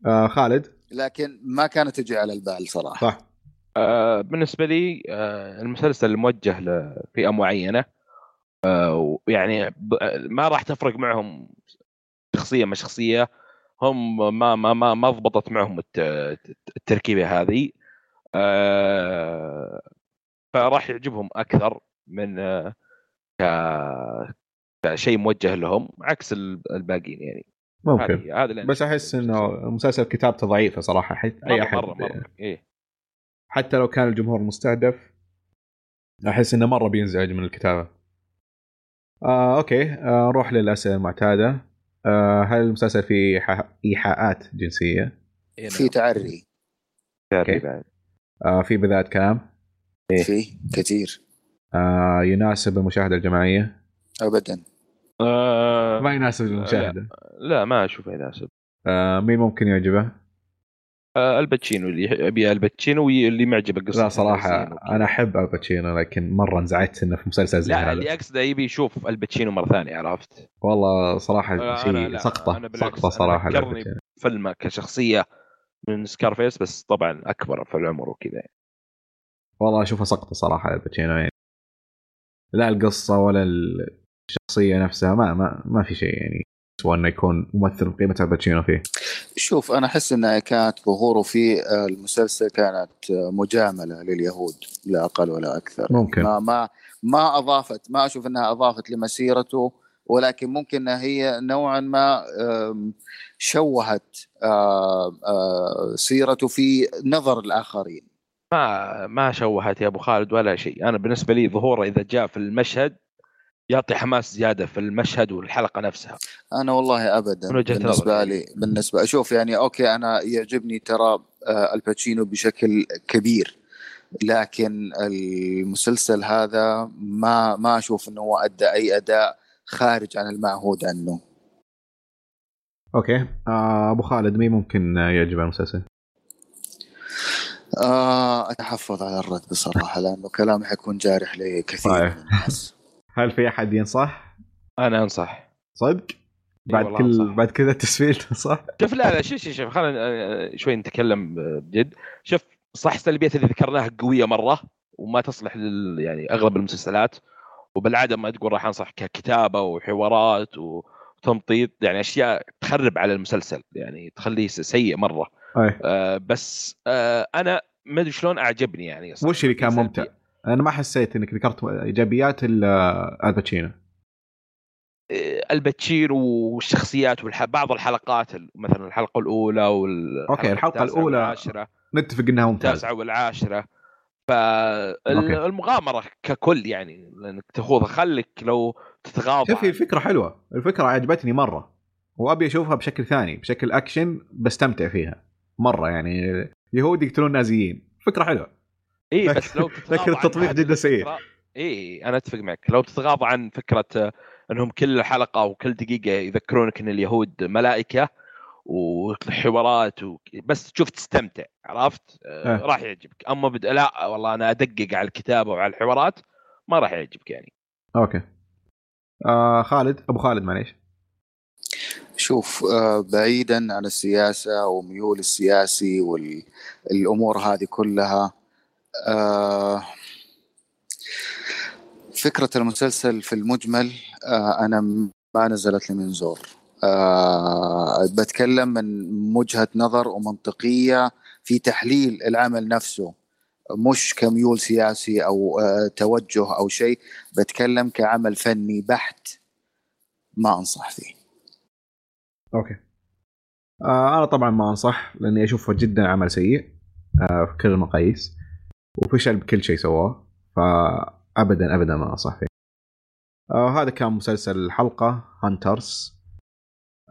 آه خالد؟ لكن ما كانت تجي على البال صراحة. صح. آه، بالنسبة لي آه، المسلسل موجه لفئة معينة. ويعني ب- ما راح تفرق معهم شخصية ما شخصية. هم ما ما ما ما ضبطت معهم الت- التركيبة هذه. آه، فراح يعجبهم أكثر من آه، كشيء موجه لهم عكس ال- الباقيين يعني. ممكن. هذا بس أحس. إنه المسلسل كتابته ضعيفه صراحة حت أي أحد مرة مرة. إيه. حتى لو كان الجمهور مستهدف أحس إنه مرة بينزعج من الكتابة. آه أوكي آه نروح للأسئلة المعتادة آه هل المسلسل فيه إيحاءات جنسية؟ إيه في نعم. تعري تعري okay. بعد. آه في بذاءة كلام؟ إيه. في كثير آه يناسب المشاهدة الجماعية؟ ابدا آه، ما يناسب المشاهدة لا ما أشوف يناسب آه مين ممكن يعجبه؟ آه، الباتشينو اللي يبي الباتشينو واللي معجبة قصة لا صراحة. أنا أحب الباتشينو لكن مرة انزعجت إنه في مسلسل زي لا هذا اللي أقصده يبي يشوف الباتشينو مرة ثانية عرفت والله صراحة آه، أنا شيء سقطة أنا سقطة أنا صراحة ذكرني الباتشينو. فيلم كشخصية من Scarface بس طبعا أكبر في العمر وكذا يعني. والله اشوفها سقطة صراحة الباتشينو يعني لا القصة ولا الشخصية نفسها ما ما ما في شيء يعني سوى انه يكون ممثل بقيمة الباتشينو فيه شوف أنا أحس إنها كانت ظهوره في المسلسل كانت مجاملة لليهود لا أقل ولا أكثر. ممكن. ما ما ما أضافت ما أشوف إنها أضافت لمسيرته ولكن ممكن إنها هي نوعا ما شوهت سيرته في نظر الآخرين. ما ما شوهت يا أبو خالد ولا شيء. أنا بالنسبة لي ظهوره إذا جاء في المشهد يعطي حماس زيادة في المشهد والحلقة نفسها أنا والله ابدا بالنسبة. لي بالنسبة أشوف يعني okay أنا يعجبني ترى آه، الباتشينو بشكل كبير لكن المسلسل هذا ما ما أشوف إنه هو أدى أي أداء خارج عن المعهود عنه أوكي آه أبو خالد مين ممكن يعجب المسلسل؟ آه أتحفظ على الرد بصراحة لأنه كلامي حيكون جارح لكثير. من الناس *laughs* هل في أحد ينصح؟ أنا أنصح صدق؟ بعد كل أنصح. بعد كذا التسفيل *laughs* تنصح؟ شوف لا لا شوف شوف خلينا آه، شوي نتكلم بجد شوف صح السلبيات اللي ذكرناها قوية مرة وما تصلح لل يعني أغلب المسلسلات وبالعادة ما تقول راح أنصح ككتابة وحوارات وتمطيط يعني أشياء تخرب على المسلسل يعني تخليه سيء مرة أي آه بس آه أنا ما أدري شلون أعجبني يعني. وش اللي كان ممتع؟ أنا ما حسيت إنك ذكرت إيجابيات إلا الباتشينو الباتشينو والشخصيات والح... بعض الحلقات مثلا الحلقة الأولى وال okay الحلقة الأولى نتفق إنها ممتازة. التاسعة والعاشرة. فالمغامره ككل يعني لأنك تاخذها خليك لو تتغاضى شوفي الفكرة حلوة. الفكرة عجبتني مرة. وأبي أشوفها بشكل ثاني بشكل أكشن بستمتع فيها مرة يعني. يهود يقتلون نازيين. فكرة حلوة. اي بس لو لكن التطبيق جدا سيء. اي أنا أتفق معك. لو تتغاضى عن فكرة إنهم كل حلقة وكل دقيقة يذكرونك إن اليهود ملائكة وحوارات و... بس تشوف تستمتع عرفت؟ آه. راح يعجبك. أما بد... لا والله أنا أدقق على الكتابة وعلى الحوارات ما راح يعجبك يعني. أوكي. آه خالد أبو خالد معليش. شوف آه بعيدا عن السياسة وميول السياسي والأمور هذه كلها آه فكرة المسلسل في المجمل آه أنا ما نزلت لي من زور. آه بتكلم من وجهة نظر ومنطقية في تحليل العمل نفسه مش كميول سياسي أو آه توجه أو شيء بتكلم كعمل فني بحت ما أنصح فيه. أوكي. آه أنا طبعا ما أنصح لأني أشوفه جدا عمل سيء. آه في كل المقاييس وفشل بكل شيء سواه فابدا ابدا ما انصح فيه آه هذا كان مسلسل الحلقة Hunters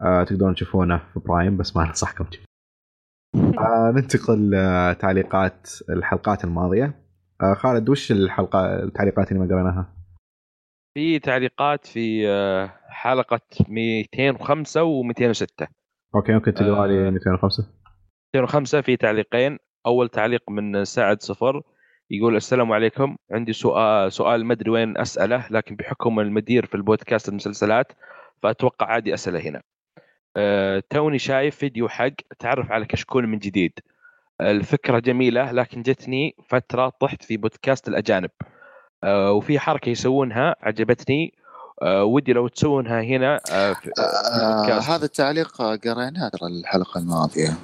آه تقدرون تشوفونه في Prime بس ما أنصحكم تشوفونه. *laughs* آه ننتقل لتعليقات الحلقات الماضية. آه خالد وش الحلقة التعليقات اللي ما قريناها؟ في تعليقات في حلقة 205 و206 okay ممكن تقرأ لي 205 205 في تعليقين. أول تعليق من سعد صفر. يقول السلام عليكم. عندي سؤال سؤال ما أدري وين أسأله لكن بحكم المدير في البودكاست المسلسلات فأتوقع عادي أسأله هنا. أه توني شايف فيديو حق تعرف على كشكول من جديد. الفكرة جميلة لكن جتني فترة طحت في بودكاست الأجانب. أه وفي حركة يسوونها عجبتني. أه ودي لو تسوونها هنا أه في آه هذا التعليق قريناه ترى الحلقة الماضية.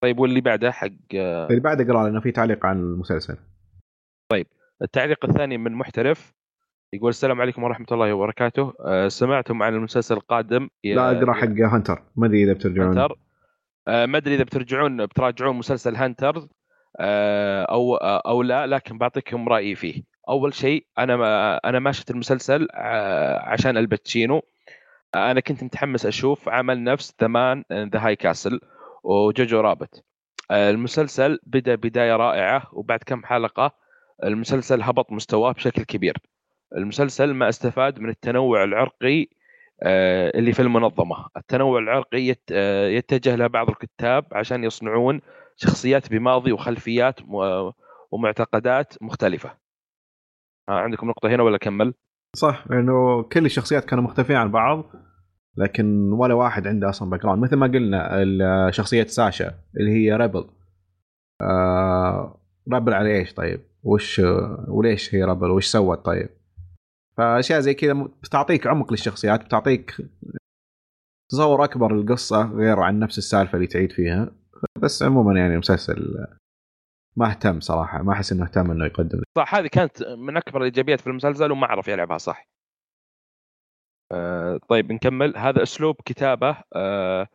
طيب واللي بعده حق اللي بعده قرأ لأنه في تعليق عن المسلسل. طيب التعليق الثاني من محترف يقول السلام عليكم ورحمة الله وبركاته. أه سمعتم عن المسلسل القادم لا أقرأ حق Hunter ما أدري إذا بترجعون. Hunter. أه ما أدري إذا بترجعون بتراجعون مسلسل Hunter. أه أو أو لا لكن بعطيكم رأيي فيه. أول شيء أنا ما أنا ما شفت المسلسل عشان آل باتشينو. أنا كنت متحمس أشوف عمل نفس ثمان ذا هاي كاسل وجوجو رابت. المسلسل بدا بداية رائعة وبعد كم حلقة المسلسل هبط مستواه بشكل كبير. المسلسل ما استفاد من التنوع العرقي اللي في المنظمة. التنوع العرقي يتجه له بعض الكتاب عشان يصنعون شخصيات بماضي وخلفيات ومعتقدات مختلفة. عندكم نقطة هنا ولا كمل؟ صح لأنه كل الشخصيات كانوا مختلفين عن بعض. لكن ولا واحد عنده أصلا background مثل ما قلنا شخصية ساشا اللي هي rebel آه rebel على إيش طيب؟ وش وليش هي rebel؟ وش سوت طيب؟ فأشياء زي كذا بتعطيك عمق للشخصيات بتعطيك تصور أكبر للقصه غير عن نفس السالفة اللي تعيد فيها بس عموما يعني المسلسل ما اهتم صراحة ما أحس إنه اهتم إنه يقدم صح هذه كانت من أكبر الإيجابيات في المسلسل وما عرف يلعبها صح آه طيب نكمل. هذا أسلوب كتابة آه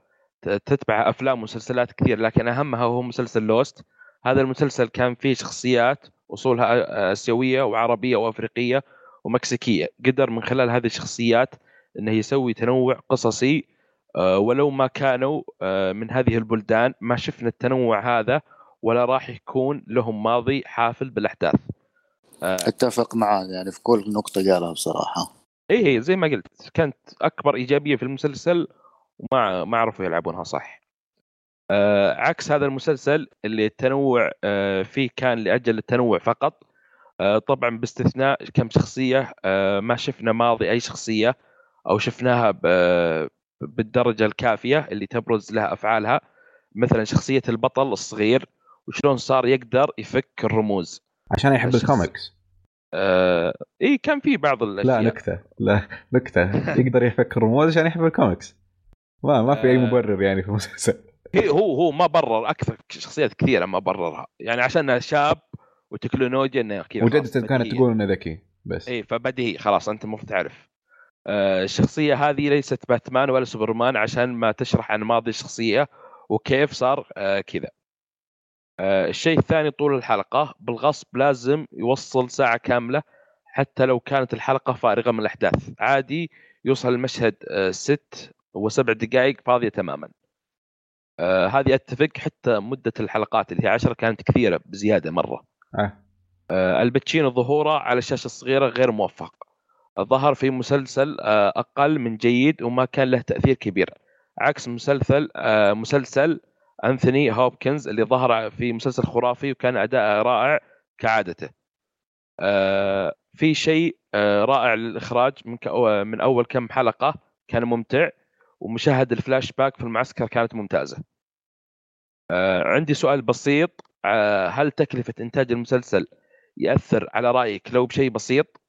تتبع أفلام ومسلسلات كثير لكن أهمها هو مسلسل لوست هذا المسلسل كان فيه شخصيات أصولها آسيوية وعربية وأفريقية ومكسيكية. قدر من خلال هذه الشخصيات إنه يسوي تنوع قصصي آه ولو ما كانوا آه من هذه البلدان ما شفنا التنوع هذا ولا راح يكون لهم ماضي حافل بالأحداث. أتفق معاه يعني في كل نقطة قالها بصراحة. اي زي ما قلت كانت أكبر إيجابية في المسلسل وما ما عرفوا يلعبونها صح. آه عكس هذا المسلسل اللي التنوع آه فيه كان لأجل التنوع فقط. آه طبعا باستثناء كم شخصية آه ما شفنا ماضي أي شخصية أو شفناها بالدرجة الكافية اللي تبرز لها أفعالها. مثلا شخصية البطل الصغير وشلون صار يقدر يفك الرموز. عشان يحب الكوميكس. آه اي كان في بعض الأشياء. لا نكتة. لا نكتة. يقدر يفك الرموز عشان يحب الكوميكس. ما ما في أي مبرر يعني في المسلسل. هو هو ما برر أكثر شخصيات كثيرة ما بررها. يعني عشان شاب وتكنولوجيا إنه كذا وجدته كانت تقول إنه ذكي بس. اي فبديهي. خلاص أنت المفروض تعرف آه، الشخصية هذه ليست باتمان ولا سوبرمان عشان ما تشرح عن ماضي الشخصية وكيف صار آه، كذا. آه، الشيء الثاني طول الحلقة بالغصب لازم يوصل ساعة كاملة حتى لو كانت الحلقة فارغة من الأحداث. عادي يوصل المشهد ست وسبع دقائق فاضية تماما. آه هذه أتفق حتى مدة الحلقات اللي هي عشرة كانت كثيرة بزيادة مرة. آه. الباتشينو ظهوره على الشاشه الصغيره غير موفق. ظهر في مسلسل آه أقل من جيد وما كان له تأثير كبير. عكس مسلسل آه مسلسل أنثوني هوبكنز اللي ظهر في مسلسل خرافي وكان اداءه رائع كعادته آه في شيء آه رائع للإخراج من من أول كم حلقة كان ممتع ومشاهد الفلاش باك في المعسكر كانت ممتازة. آه عندي سؤال بسيط آه هل تكلفة إنتاج المسلسل يأثر على رأيك لو بشيء بسيط؟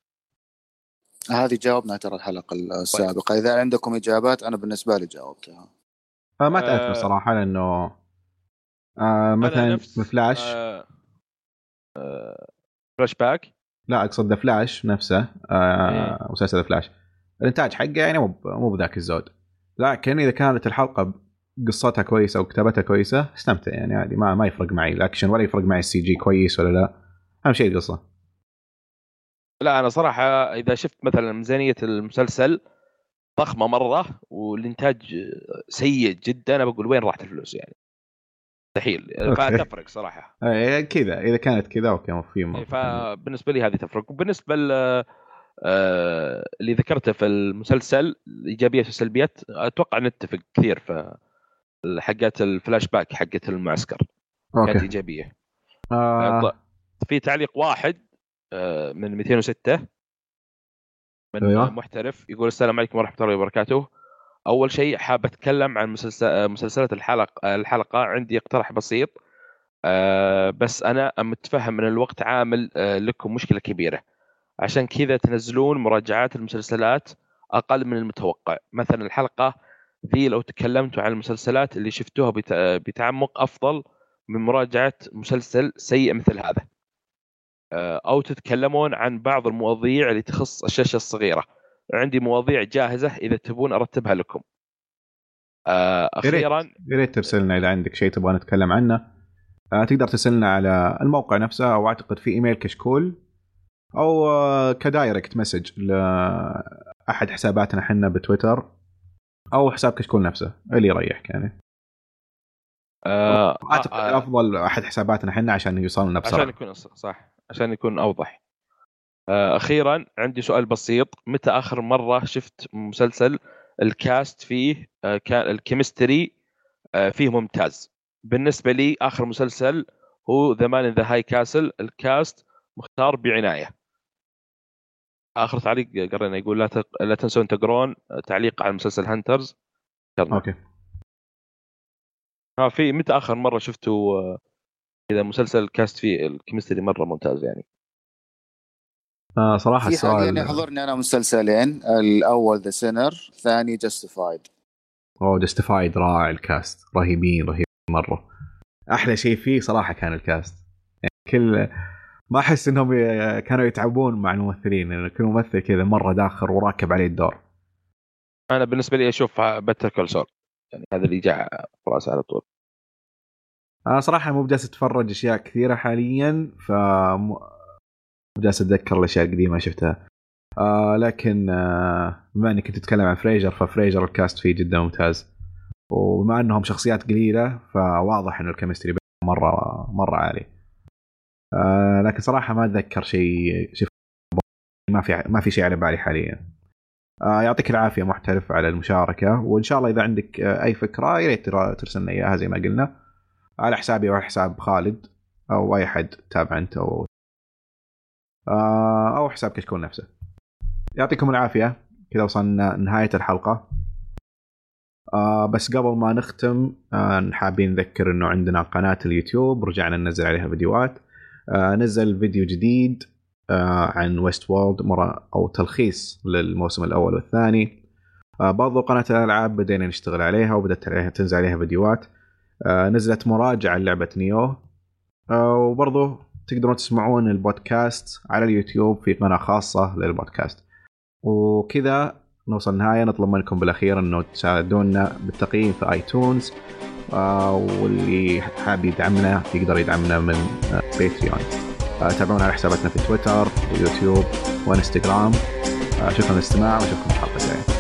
هذه جاوبنا ترى الحلقة السابقة إذا عندكم إجابات أنا بالنسبة لي جاوبتها آه ما تأثر آه صراحة لأنه آه مثلا فلاش آه آه فلاش باك لا أقصد فلاش نفسه آه إيه. مسلسل فلاش الإنتاج حقه يعني مو مو بذاك الزود. لكن إذا كانت الحلقة قصتها كويسة أو كتابتها كويسة استمتع يعني عادي ما ما يفرق معي الأكشن ولا يفرق معي ال CG كويس ولا لا. أهم شيء القصة. لا أنا صراحة إذا شفت مثلا ميزانية المسلسل ضخمة مرة والإنتاج سيء جدا أنا بقول وين راحت الفلوس يعني؟ مستحيل. فتفرق صراحة. إيه، كذا إذا كانت كذا okay في إيه، فبالنسبة لي هذه تفرق. وبالنسبة آه، اللي ذكرته في المسلسل الايجابيات والسلبيات أتوقع نتفق كثير في حقات الفلاش باك حقت المعسكر. أوكي. كانت إيجابية. آه. في تعليق واحد آه، من 206 من أيوه. محترف يقول السلام عليكم ورحمة الله وبركاته. أول شيء حاب أتكلم عن مسلسل مسلسلات الحلقة الحلقة. عندي اقتراح بسيط بس أنا متفهم إن الوقت عامل لكم مشكلة كبيرة. عشان كذا تنزلون مراجعات المسلسلات أقل من المتوقع. مثلا الحلقة ذي لو تكلمتوا عن المسلسلات اللي شفتوها بتعمق أفضل من مراجعة مسلسل سيء مثل هذا. آه، أو تتكلمون عن بعض المواضيع اللي تخص الشاشة الصغيرة. عندي مواضيع جاهزة إذا تبون أرتبها لكم. آه، أخيرا يا ريت ترسلنا إذا عندك شيء تبغى نتكلم عنه. آه، تقدر ترسلنا على الموقع نفسه أو أعتقد في إيميل كشكول أو ك direct message لأحد حساباتنا إحنا بتويتر أو حساب كشكول نفسه. اللي يريحك يعني. آه أعتقد آه أفضل أحد حساباتنا إحنا عشان يوصلنا بسرعة. عشان يكون صح. عشان يكون أوضح. آه أخيرا عندي سؤال بسيط. متى آخر مرة شفت مسلسل ال cast فيه آه كان ال chemistry آه فيه ممتاز؟ بالنسبة لي آخر مسلسل هو The Man in the High Castle ال cast مختار بعناية. آخر تعليق قرينا يقول لا تق... لا تنسون تقرون تعليق على مسلسل Hunters okay. ها في متى آخر مرة شفتوا إذا مسلسل cast فيه ال chemistry مرة ممتاز يعني؟ آه صراحة في السؤال يعني حضرني أنا مسلسلين الأول The Sinner الثاني Justified أوه Justified رائع ال cast رهيبين رهيبين مرة. أحلى شيء فيه صراحة كان ال cast يعني كل ما أحس إنهم كانوا يتعبون مع الممثلين لأن كل ممثل كذا مرة داخل وراكب عليه الدور. أنا بالنسبة لي أشوف Better Call Saul يعني هذا اللي جاء رأسي على طول. أنا صراحة مو بجالس أتفرج أشياء كثيرة حاليا ف جالس أتذكر الأشياء القديمة شفتها. آه لكن آه بما إنك كنت تتكلم عن Frasier ف Frasier ال cast فيه جدا ممتاز. وبما إنهم شخصيات قليلة فواضح ان ال chemistry مرة مرة عالي. آه لكن صراحة ما أتذكر شيء شوف ما في ما في شيء على بالي حاليا. آه يعطيك العافية محترف على المشاركة. وإن شاء الله إذا عندك آه أي فكرة يا ريت ترسلنا إياها زي ما قلنا. على حسابي أو حساب خالد أو أي حد تابع أنت أو أو حساب كشكول نفسه. يعطيكم العافية. كذا وصلنا نهاية الحلقة. آه بس قبل ما نختم آه حابين نذكر إنه عندنا قناة اليوتيوب رجعنا ننزل عليها فيديوهات. آه نزل فيديو جديد آه عن Westworld أو تلخيص للموسم الأول والثاني. آه برضو قناة الألعاب بدينا نشتغل عليها وبدأت عليها تنزل عليها فيديوهات. آه نزلت مراجعة لعبه Nioh. آه وبرضو تقدرون تسمعون البودكاست على اليوتيوب في قناة خاصة للبودكاست. وكذا نوصل نهايه نطلب منكم بالأخير إنه تساعدونا بالتقييم في آيتونز آه واللي حاب يدعمنا يقدر يدعمنا من آه باتريون آه تابعونا على حساباتنا في تويتر ويوتيوب وإنستغرام. آه شكرا للاستماع وأشوفكم الحلقة الجاية.